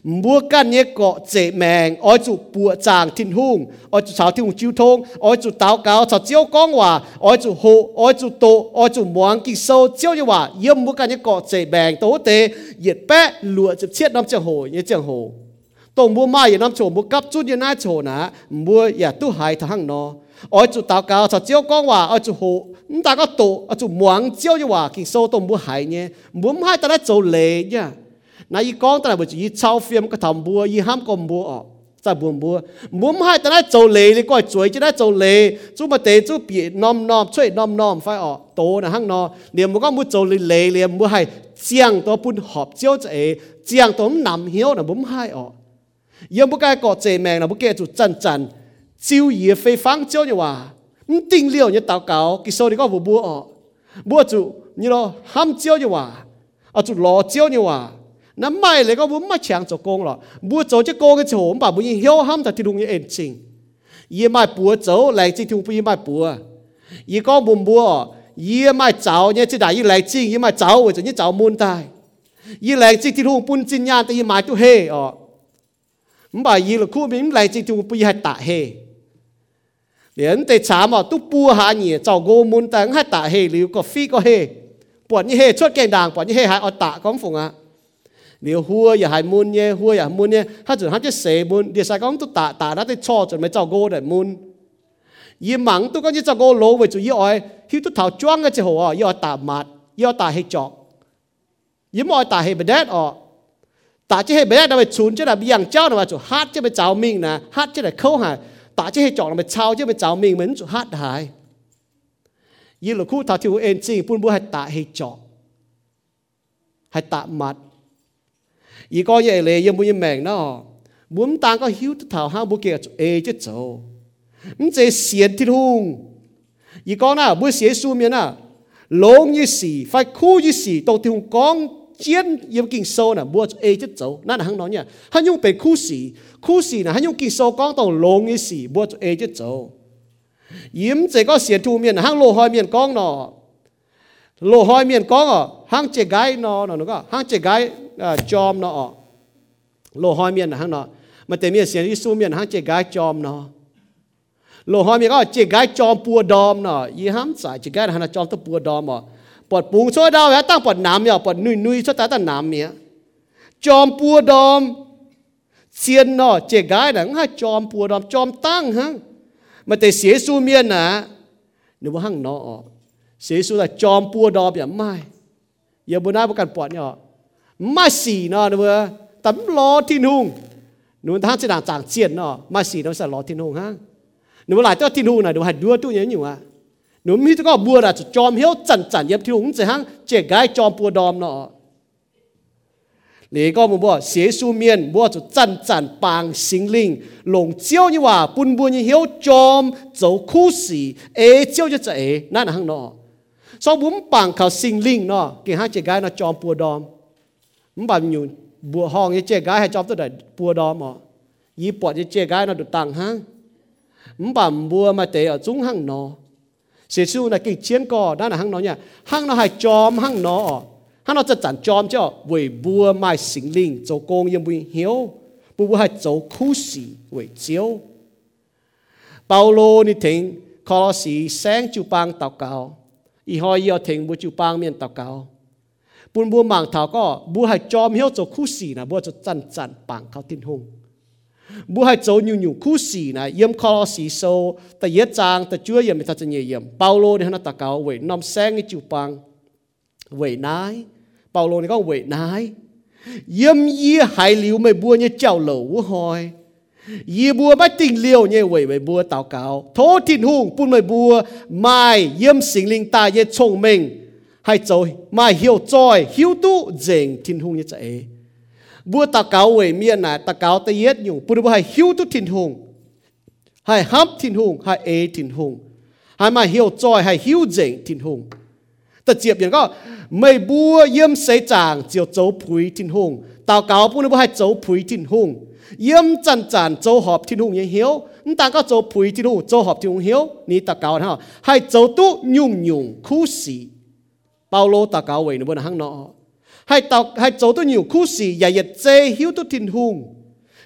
A: mua căn nhé cọ dễ mèng ôi chủ bùa chàng thiên hùng, ôi chủ sáu thiên hùng chiêu thông ôi chủ táo cáo sáu chiếu con hòa. Ôi chủ hộ, ôi chủ tổ, ôi chủ muang kỳ sâu chiếu như hòa. Yếm mua căn nhé cọ dễ mèng tổ tế nhiệt bé lụa chụp chiết năm chẳng hồ như chẳng hồ. tổ mua mai như năm chỗ mua cấp chút như nai chỗ nà mua ya tu hai thằng nó ôi chủ táo cáo chào chiếu con hòa ôi chủ hộ ta có tổ ôi chủ muang chiếu như hòa kỳ sâu tổ mua hai nhé mua hai ta đã chỗ lệ nhá นายกองตระบุจีเช่าฟิล์มก็ทำบัวยี่ห้ามก็บัวออกจะบัวบัวบัวไม่ให้แต่ได้โจเลยเลยก็สวยจะได้โจเลยจู่มาเตะจู่ปีน้อมน้อมช่วยน้อมน้อมไฟออกโตนะห้างนอเดี๋ยวมันก็มุดโจเลยเลยเดี๋ยวมัวให้เจียงตัวปุ่นหอบเจียวจะเอเจียงตัวมันนำเหี้ยวนะบุ้มให้ออก ยังบุกไก่กอดเจแมงนะบุกเกจุจันจันจิ้วเหยียไฟฟังเจ้าเนี่ยว่ามันติงเลี้ยวเนี่ยตาเก่ากิโซนี่ก็บัวบัวออกบัวจุนี่เราห้ามเจ้าเนี่ยว่าเอาจุรอเจ้าเนี่ยว่าน้ำไม่เลยก็บุ้มมาแข่งจะโกงหรอบัวโจจะโกงกันโฉมป่าบุญเหี้ยวห้ามแต่ที่ลุงยังเอ็นจริงยี่ไม่ปัวโจไหลจิตทุงปีไม่ปัวยี่ก็บุมบัวยี่ไม่เจ้าเนี่ยจะได้ยี่ไหลจริงยี่ไม่เจ้าจะยี่เจ้ามูลตายยี่ไหลจริงที่ลุงปุ่นจินยานแต่ยี่หมายตัวเฮ่ออก มบ่ายีละคู่มิมไหลจิจูปีให้ตาเฮเดี๋ยวแต่สามอ่ะตุปูหาเนี่ยเจ้าโกมุนแต่งให้ตาเฮหรือก็ฟีก็เฮปวดนี่เฮชดแกงด่างปวดนี่เฮหายอตะก้องฝงอ่ะเดี๋ยวหัวอย่าหายมุนเนี่ยหัวอย่ามุนเนี่ยถ้าจุดห้าจะเสมุนเดี๋ยวสายก้องตุตาตาแล้วจะชอจนไม่เจ้าโกได้มุนยี่หมังตุก็ยี่เจ้าโกโลไว้จุยี่อ้อยหิวตุเถาจ้วงก็จะหัวยี่อ้อยตาหมัดยี่อ้อยตาเฮจอกยี่อ้อยตาเฮบเด็ดออก ta chỉ hay bé đâu mà chún chứ là bị yang cháu đâu mà chú hát chứ mà cháu mình nè hát chứ là khâu hài ta chỉ hay chọn mà cháu chứ mà cháu mình mình chú hát hài như là khu thảo thiếu em chỉ buôn buôn hay ta hay chọn hay ta mặt ý có vậy là yên buôn yên mèn đó muốn ta có hiếu thảo hao buôn kia ê chứ chỗ không chỉ xiên thiên hùng ý có na buôn xiên su miền na lông như xì phải khu như xì đầu thiên hùng con chiến yếm kinh sâu nè mua ai chết cháu nãy là hắn nói nha hắn dùng bề khu sĩ khu sĩ nè hắn dùng kinh sâu con tàu lông cái sĩ mua ai chết cháu yếm chỉ có xiên thu miền hắn lô hoài miền con nọ lô hoài miền con à hắn chỉ gái nọ nọ nó có hắn chỉ gái chom nọ lô hoi miền hắn nọ mà tên miền xiên đi su miền hắn chỉ gái chom nọ lô hoài miền có chỉ gái chom bùa đom nọ yếm hắn xài chỉ gái hắn là chom tao bùa đom à ปอดปูงโซดาวแหวตั้งปอดน้ำยายปอดนุยนุยโซตาตั้น้ำเมียจอมปัวดอมเซียนนอเจกายหนังฮะจอมปัวดอมจอมตั้งฮะมันแต่เสียสูเมียนนะนึกว่าหั่งนอออกเสียสูแต่จอมปัวดอมอย่าไม่อย่าบนหน้าประกันปอดเนี่ยมาสีนอนะเว้ยตำล้อที่นุ่งหนูท่านจะด่างจางเซียนนอมาสีนอสะล้อที่นุ่งฮะหนูหลายเจ้าที่นุ่งนะดูหัดดัวตู้เย็นอยู่อะ nếu mi tôi có bùa là cho chom hiếu chẩn chẩn yếm thiếu húng chỉ hăng trẻ gái chom bùa đom nọ. Lý có một bùa, xế su miên, bùa cho chẩn chẩn bằng sinh linh. Lồng chiêu như hòa, bùn bùa hiếu chom dấu khu sĩ ế chiêu cho trẻ nãy là hăng nọ. Sau bùm bằng khảo sinh linh nọ, kì hăng trẻ gái nó chom bùa đom mình bảo nhiều, bùa hong như trẻ gái hay chom tôi đẩy bùa đom họ yí như trẻ gái nó được tặng hăng. Mình bảo bùa mà tế ở chúng hăng nọ sẽ su là cái chiến cò đó là hăng nó nha. Hăng nó hay chom hăng nó hăng nó sẽ chẳng chom chứ, vì bùa mai sinh linh cho công yên bùi hiếu. Bùa bùa hay cho khu sĩ vì chiếu. Bao lô ni thính khó sĩ sáng chú băng tàu cao y hoi yêu thính bùa chú băng miên tàu cao bùn bùa mạng thảo có bùa hay chom hiếu cho khu sĩ là bùa cho chẳng chẳng băng cao tin hùng bu hai châu nhu nhu khu xì na yếm kho xì so ta yết trang ta chúa yếm ta chân yếm paulo đi hắn ta cao vậy nom sang cái chịu bằng vậy nái paulo này có vậy nái. Yếm yê hai liu mày bua như chào lẩu u hoi. Yê bua bắt tình liều như vậy mày bua tao cao thố tin hùng bun mày bua, mai yếm sinh linh ta yết chồng mình. Hai châu mai hiểu trôi hiểu tu dành thiên hùng như chạy bua ta cáo về miền này ta cáo ta yết nhung bữa hay hiu tu tin hùng. Hay hấp tin hùng hay ê tin hùng. Hay mà hiểu trôi hay hiu dèn tin hùng. Ta tiếp yên có, mây bua yếm xây chàng, chiều châu phùi tin hùng. Tao cáo bữa bữa hay châu phùi tin hùng. Yếm chân chân châu họp tin hùng như hiếu. Ta có châu phùi tin hùng châu họp tin hùng hiếu. Ni ta cao ha hay châu tu nhung nhung khu sĩ bao lô ta cao về nó bên hang nọ hay tộc hay chỗ tôi nhiều khu sĩ ya ya dê hiếu tôi thiên hùng.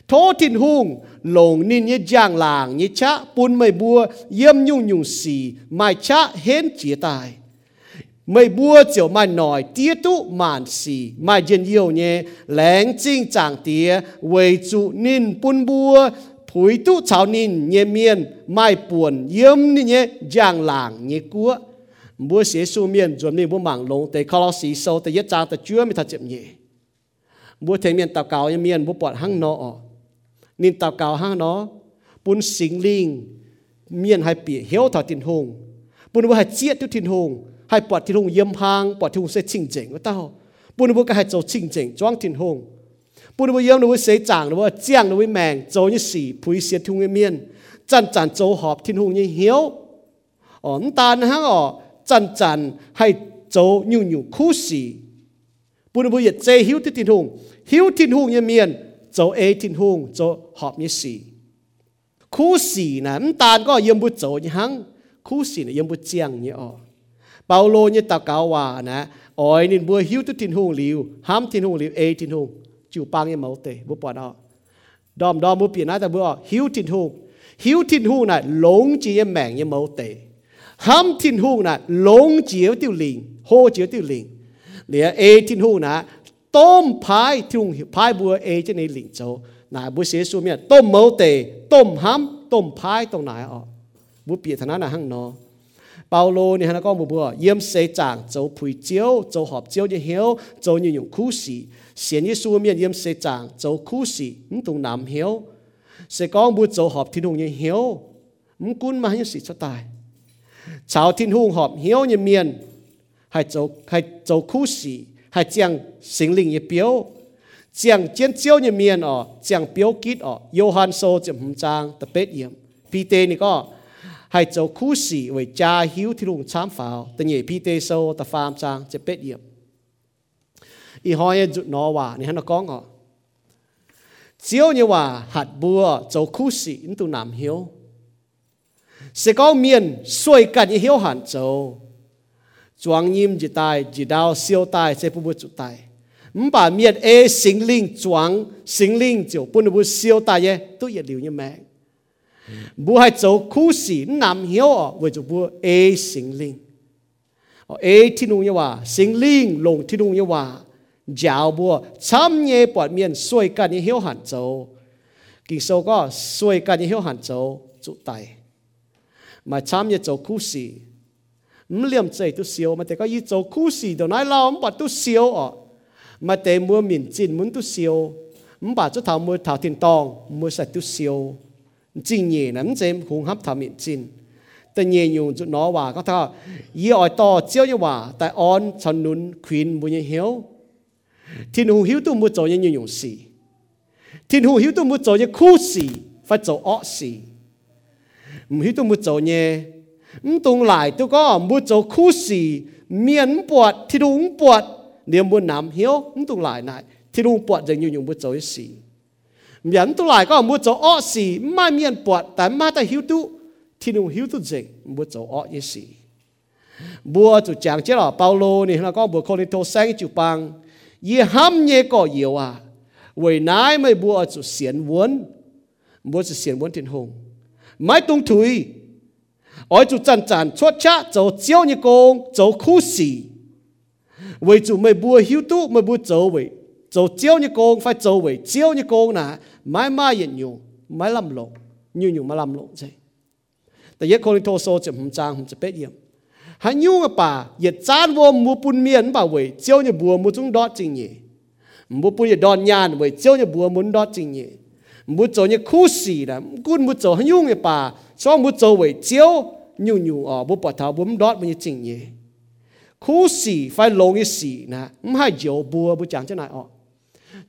A: Thô thiên hùng lồng nín như giang làng, như cha bún mây bùa yếm nhung nhung sĩ mai cha hên chia tài. Mây bùa chiều mai nổi tía tu màn xì mai dân yêu nhé, lén chính chẳng trụ nín bún bùa phủi tu chào nín nhé miên, mai buồn yếm nín nhé giang làng nhé cua mua sĩ su miền chuẩn bị mua mảng lông tới khó lo sĩ sâu tới yết trang tới chưa mới thật chậm nhẹ, mua thế miền tàu cáo như miền mua bọt hăng nọ nên tàu cáo hăng nọ, bún xính linh miền hai bỉ hiếu thảo tiền hùng bún bữa hai chiết tiêu tiền hùng hai bọt tiền hùng yếm hang bọt tiền hùng sẽ chỉnh chỉnh với tao. Bún bữa cái hai châu chỉnh chỉnh choang tiền hùng. Bún bữa yếm nó với sấy chàng nó với chiang nó với mèng châu như sĩ phui xiết thiên hùng miền chăn chăn châu họp thiên hùng như hiếu. Ổn tàn hăng ọ chăn chăn hay chỗ nhu nhu khu sĩ bùn bùn yết chế hiếu thiên hùng, hiếu thiên hùng như miền chỗ ê thiên hùng chỗ họp như sĩ khu sĩ nè tan có yếm bút chỗ như hăng khu sĩ nè yếm bút chiang như ọ bao lô như tàu cáo hòa nè, ôi, nên bùa hiếu thiên hùng liu ham thiên hùng liu ê thiên hùng, chịu bang như máu tê, bút bỏ đó. Đom đom bút biển nãy ta bùa hiếu thiên hùng, hiếu thiên hùng này lống chì em mảng như máu tê ham tin hu na long chiếu tiêu liền, hô chiếu tiêu liền. Lìa e tin hu na tôm phai thùng phai bùa e cho này liền châu na bùa xế su miệt tôm mẫu tề, tôm ham tôm phai tôm nải ọ bùa bịa thằng nó hăng nó. Bao lô này hắn có bùa bữa yếm xây trạng châu phùi chiếu châu họp chiếu như hiếu châu như những khu sĩ. Xiển như su miệt yếm xây trạng châu khu sĩ những tùng nam hiếu. Sẽ có một châu họp thiên hùng như hiếu. Muốn cún mà như sĩ cho tài. 朝天空合晓一面，系做系做苦事，系将圣灵嘅表，将将招一面哦，将表结哦，约翰书就五章特别严，彼得你讲。系做苦事为家晓ที่ลุง参考แต่เนี่ยพี่เตโซแต่ฟาร์มจางจะเป็ดเยี่ยมอีหอยจุดนอว่านี่ฮันนก้องอ๋อเจียวเนี่ยว่าหัดบัว做苦事อินตุนามหิวเสกเอาเมียนสวยกันยี่หิวหันโจจวงยิ้มจีตายจีดาว sẽ có miền xuôi cả những hiếu hạn châu chuang nhim chỉ tài, chỉ đào siêu tài sẽ bù bù chủ tài. Bà miền e sinh linh, chuang sinh linh chiều bù bù siêu tài ye tôi yết liu như mẹ. Bù hai châu khu sĩ nằm hiếu ở với chủ bù e sinh linh. Ở e thiên nung như hòa sinh linh lồng thiên nung như hòa giáo bùa chăm nhẹ bọt miền xuôi cả những hiếu hạn châu kinh sâu có, xuôi cả những hiếu hạn châu chủ tài mà chăm nhật cháu cú sĩ mũ liềm chạy tu siêu mà để có ý cho cú sĩ đồ nói lao mà tu siêu ở mà để mua miền chín muốn tu siêu mũ bà cho thảo mua thảo thiên tòng, mua sạch tu siêu chính nhẹ nắm chém, hùng hấp thảo miền chín แต่เยยูจุนอว่าก็ท่ายี่อ่อยต่อเจียวยว่า แต่ออนชนุนควีนบุญเหียวทินหูหิวตุ้มบุจอยยังยูยงสีทินหูหิวตุ้มบุจอยคู่สีฟัดจออสี 唔去都冇做嘢，唔同嚟都講冇做苦事，面薄鐵籠薄，你冇南曉唔同嚟嚟鐵籠薄就要用冇做事，人都嚟講冇做惡事，唔係面薄，但係都曉都鐵籠曉都正冇做惡嘅事。mua chủ chàng chết là bao lô này là có một con thô sáng chủ bằng ye ham ye có nhiều à với nái mới mua chủ xiển vốn mua chủ xiển vốn thiên hùng mai tung thui. Oi chu chan chan chua cha cho chiao ni kong cho khu si. Vậy chu mày bua hiu tu mày bua cho vậy cho chiao ni kong phải cho vậy chiao ni kong na mai mai yin nyu mai làm lộ, nyu nyu mai lam lo chứ แต่ยักคนที่โทรโซจะผมจางผมจะเป็ดเยี่ยมหายุ่งกับป่าอย่าจานวัวมูปุนเมียนป่าเว้ยเจ้าเนี่ยบัวมูจุงดอดจริงเย่มูปุนอย่าดอนยานเว้ยเจ้าเนี่ยบัวมุนดอดจริงเย่ muốn cho như khu xì là cũng muốn cho hữu người bà cho muốn cho với chiếu, nhu nhu ở bố bà thảo đốt đót mình chỉnh nhỉ. Khu xì phải lồng cái xì nè, không hay diều bùa, bố chẳng cho này ờ. ọ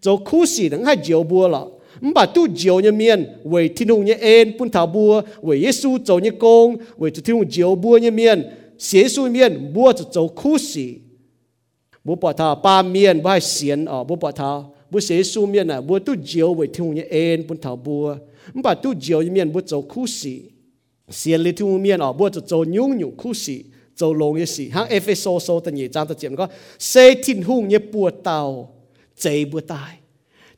A: cho khu xì đừng hay diều bùa lọ, không bà tu diều như miền với thiên hùng như en bún thảo bùa với Giêsu cho như công với thiên hùng diều bùa như miền Giêsu miền bùa cho cho khu xì. Bố bà thảo ba miền bố hay xiên ở bố bà thảo bữa sẽ su miền à bữa tu diều với thùng như en bún thảo bùa bà tu diều như miền bữa châu khu sĩ xiên lì thùng miền ở bữa châu nhung nhung khu sĩ châu lông như sĩ hang Ephesos so tân nhị trang ta chiếm có xây thiên hùng như bùa tàu chế bùa tai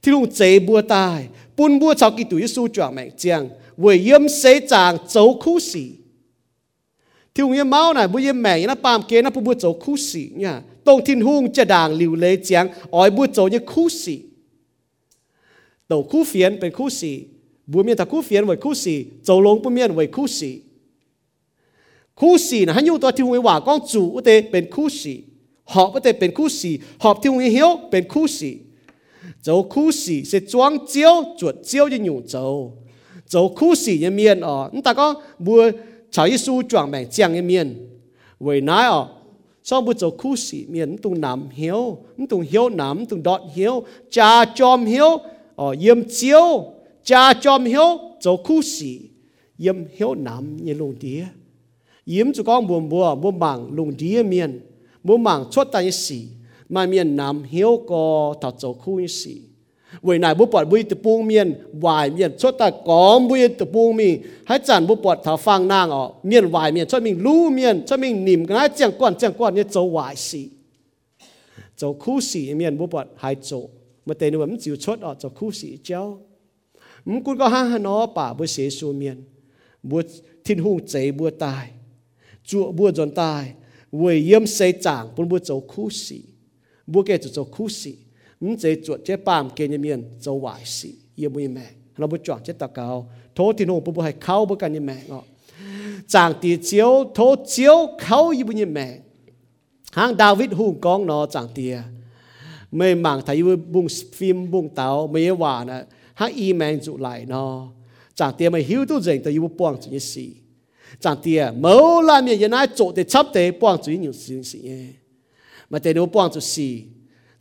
A: thiên hùng chế bùa tai bún bùa chào kỳ tuổi su trạng mẹ giang với yếm xây trang châu khu sĩ thiên hùng như máu này bữa yếm mẹ nó bám kế nó bùa châu khu sĩ nha tông thiên hung จะด่างลิวเลเจียงอ้อยบุโจเนี่ยคู่สีตัวคู่เฟียนเป็นคู่สีบัวเมียนถ้าคู่เฟียนไว้คู่สีโจลงปุเมียนไว้คู่สีคู่สีนะฮันยูตัวที่หวยว่าก้องจูอุเตเป็นคู่สีหอบอุเตเป็นคู่สีหอบที่หวยเหี้ยวเป็นคู่สีโจคู่สีเสจวงเจียวจวดเจียวยังอยู่โจโจคู่สียังเมียนอ๋อนั่นแต่ก็บัวชาวยิสูจวงแบ่งเจียงยังเมียนไว้น้ายอ๋อ sau bữa chỗ khu sĩ miền tung nam hiếu, tung hiếu nam tung đọt hiếu, cha chom hiếu ở yếm chiếu, cha chom hiếu chỗ khu sĩ yếm hiếu nam như lùng đĩa. Yếm chú con buồn bùa buồn bằng lùng đĩa miền buồn bằng chốt tay sĩ mà miền nam hiếu có thật chỗ khu sĩ vì này, bố bọt bùi tự buông miền vài miền chốt ta có bùi tự buông mi hãy chẳng bố bọt thảo phang nang ở miền vài miền cho mình lú miền cho mình nìm cái chẳng quan chẳng quan như châu vài xì châu khu xì miền bố bọt hai châu mà tên nó chịu chốt ở châu khu xì cháu. Mình cũng có ha ha nó bà bố xế xô miền bố thiên hùng chế bố tài chúa bố dọn tài vì yếm xây chẳng bố bố châu khu xì bố kể châu khu xì 唔这做这班给你面做坏事，也不咩，那不做这大高，土地农不不系靠不干你咩哦，长地蕉土蕉靠也不你咩，hàng David hùng con nó 长地啊，没忙他又蹦 phim 蹦刀，没话呢，hàng y man 做来呢，长地没 hiểu 都人，他又帮助你事，长地啊，冇啦面原来做的差的帮助你有事事，嘛，但你帮助事。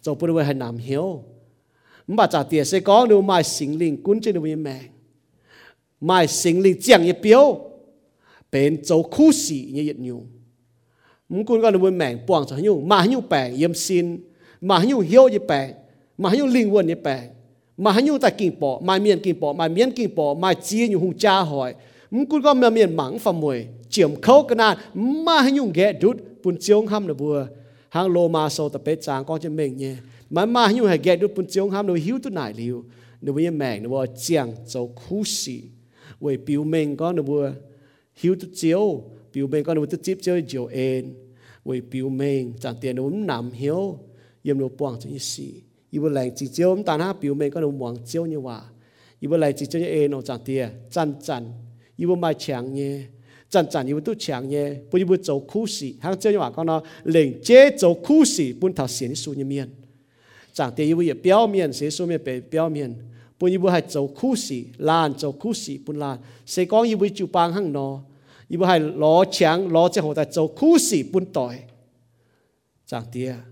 A: 做不会很难 hiểu. Mà trả tiền sẽ có, nếu mai sinh linh cuốn trên đường mẹ. Mai sinh linh chẳng như biểu bên châu khu sĩ như hiện nhiều muốn cuốn con đường mẹ buông cho nhiều mà nhiều bè yếm xin. Mà nhiều hiểu như bè. Mà nhiều linh quân như bè. Mà nhiều tại kinh bỏ mà miền kinh bỏ mà miền kinh bỏ mà chia như hùng cha hỏi. Muốn cuốn con mà miền mắng phàm mồi chiếm khâu cái nào mà nhiều ghé đút buồn chiếu ham là vừa hang lô ma sâu tập bế trang con chân mình nhé. Mà mà như hay ghét được bún chiếu ham nó hiếu tu nải liu. Nó bây mẹ nó bây chiang châu khu sĩ vì biểu mình con nó bây hiếu tu chiếu. Biểu mình con nó tu chip chiếu chiếu en vì biểu mình chẳng tiền nó nằm hiếu. Yếm nó buông cho như sĩ yêu lành chỉ chiếu ông ta ha biểu mình con nó buông chiếu như vậy yêu lành chỉ chiếu như en nó chẳng tiền, chăn chăn. Yêu mai chàng nhé. 真真要都长嘢，不要做苦事。喺这样话讲咯，令这做苦事本头显书一面，长啲要要表面写书面被表面，本要系做苦事，难做苦事本难。谁讲要会做帮行咯？要系攞枪攞只后代做苦事本代，长啲啊！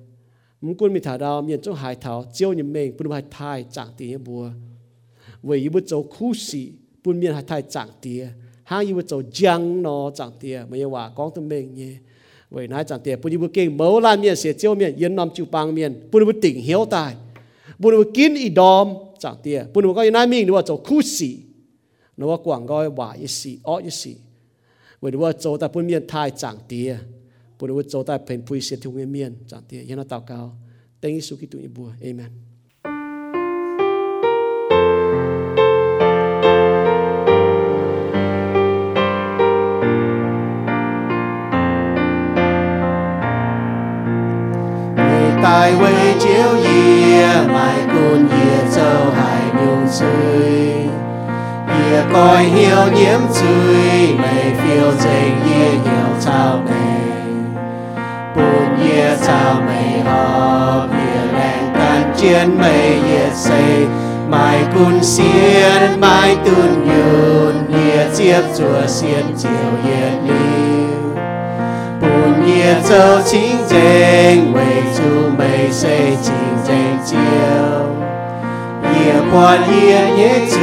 A: 唔管咪睇到面中海头，只要你命本系太长啲一步，为要做苦事本面系太长啲。 Hang yêu cho giang nó chẳng tiề mà yêu hòa con tụi mình nhé vậy nói chẳng tiề bún yêu kinh mẫu lan miền sẽ chiếu miền yên nam chịu bang miền bún yêu tỉnh hiếu tài bún yêu kín y đom chẳng tiề bún yêu coi nói mình nó cho khu sĩ nó quảng coi hòa y sĩ ó y sĩ vậy nó cho ta bún miền thai chẳng tiề bún yêu cho ta phèn pui sẽ thiếu miền chẳng tiề yên nó tạo cao. Tên Giêsu Kitô yêu bùa. Amen.
D: 大为朝夜，埋管夜就系用水，夜该晓染水，未 feel 正夜有草莓，半夜草莓好，夜靓但见未夜死，埋管先埋断远，夜接咗先照夜了。 半夜走清静，为主美色清静照。夜半夜夜醉，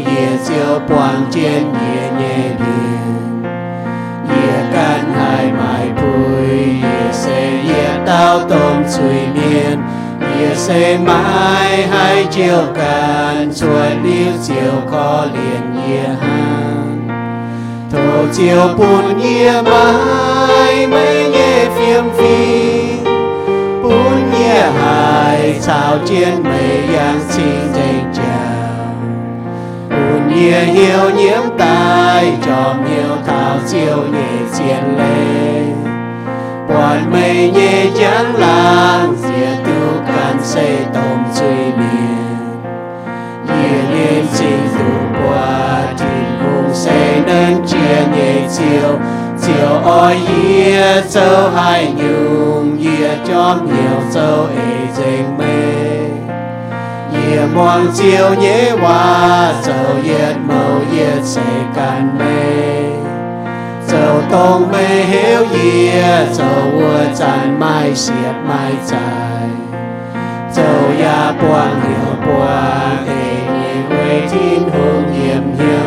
D: 夜照半间夜夜亮。夜间系埋背，夜色夜到东吹面，
B: 也是买海就干，出了就可怜也行。头就半夜买， sao chiến mây giáng sinh thành trào Bùn nhia hiếu nhiễm tai, tròm nhiều thảo siêu nhẹ xiên lên Quạt mây nhẹ trắng lang Dìa tu can xây tổng suy miền Nhẹ liên sinh dù qua Thì cũng sẽ nâng chia nhẹ siêu Chiều oi yê sâu hai nhung Yê chom nhiều sâu ấy dành mê. Yê muang chiều nhé hoa sâu yết màu yết xây can mê. Sâu tông mê hiếu yê sâu ua chan mai xiết mai dài sâu ya quang, hiểu quang ê nhẹ quê thiên hương hiểm hiếu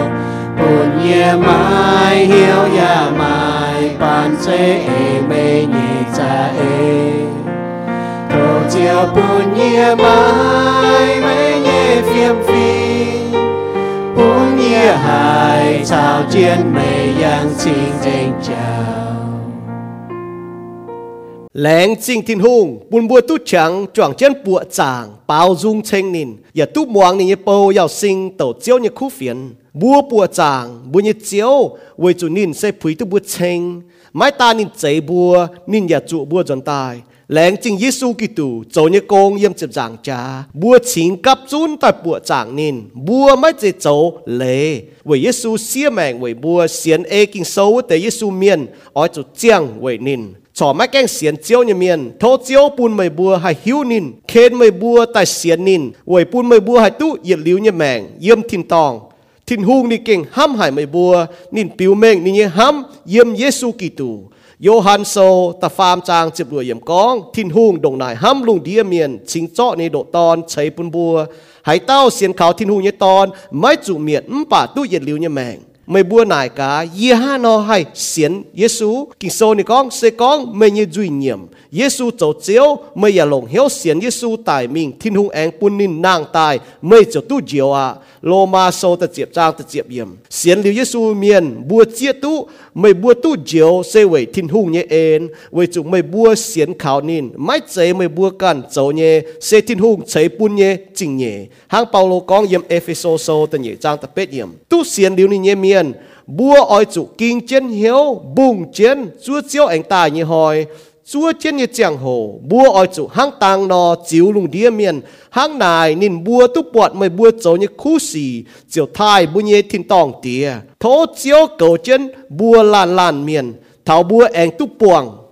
B: bùn nhẹ mai hiếu ya mai bàn chế ê mê nhẹ cha ê đồ chiều bùn nhẹ mai mê nhẹ phiêm phi 本夜海潮间美阳清正照。
A: Lén chinh thiên hùng, buồn bùa tu chẳng, choàng chân bùa chàng, bao dung chênh nín, giờ tu muang nín bầu yào sinh tổ chiếu như khu phiền. Bùa bùa chàng, bùa như chiếu, với chủ nín sẽ phí tu bùa chênh, mái ta nín chế bùa, nín nhà trụ bùa dọn tài. Lén chinh Giêsu Kitô, cho như công yếm chụp giảng cha, bùa chính cấp chun tại bùa chàng nín, bùa mái chế chỗ lệ, với Giêsu xia mẹng với bùa xiên ê kinh sâu tế Giêsu miên ở chủ chiang với nín. ชอไม่แกงเสียนเจียวเนี่ยเมียนโทเจียวปูนไม่บัวให้หิวนินเคนไม่บัวแต่เสียนนินไว้ปูนไม่บัวให้ตู้เหยียดลิ้วเนี่ยแมงเยี่ยมทินตอง ทินหุงนี่เก่งห้ำหายไม่บัว นินปิวเมงนี่เนี่ยห้ำเยี่ยมเยซูกิตู โยฮันโซตะฟามจางเจ็บรวยเยี่ยมกอง ทินหุงดงนายห้ำลุงเดียเมียน ชิงเจาะในโดตอนใช้ปุนบัวให้เต้าเสียนขาวทินหุงเนี่ยตอน ไม่จุเมียนมป่าตู้เหยียดลิ้วเนี่ยแมง mày bua nải cả ye ha nó hay xiên Giêsu kinh sâu này con, sẽ con mày như duy nhiệm. Giêsu tổ chiếu mày ya lòng hiếu xiên Giêsu tại mình thiên hùng anh bun nín nàng tài mày cho tu diệu à lô ma sâu ta diệp trang ta diệp yếm, xiên liu Giêsu miền bùa chia tu mày bùa tu diệu sẽ về thiên hùng nhé en về chủ mày bùa xiên khảo nín mái chế mày bùa cần dấu nhé sẽ thiên hùng chế bun nhé chính nhé hang lô con yếm Ephesos sâu ta nhé trang ta bết yếm, tu xiên liu ni nhé miền bùa oi chủ kinh chân hiếu bùng chân, chúa chiếu anh tài như hồi chúa chiến như chẳng hồ bua oi chủ, hang tàng nò, chiếu lùng đĩa miền hang nài nín bua tu bọt mày bua chỗ như khu xì chiều thai bu nhé thiên tòng tía thố chiếu cầu chân bua lan lan miền, thảo bua ảnh tu buồng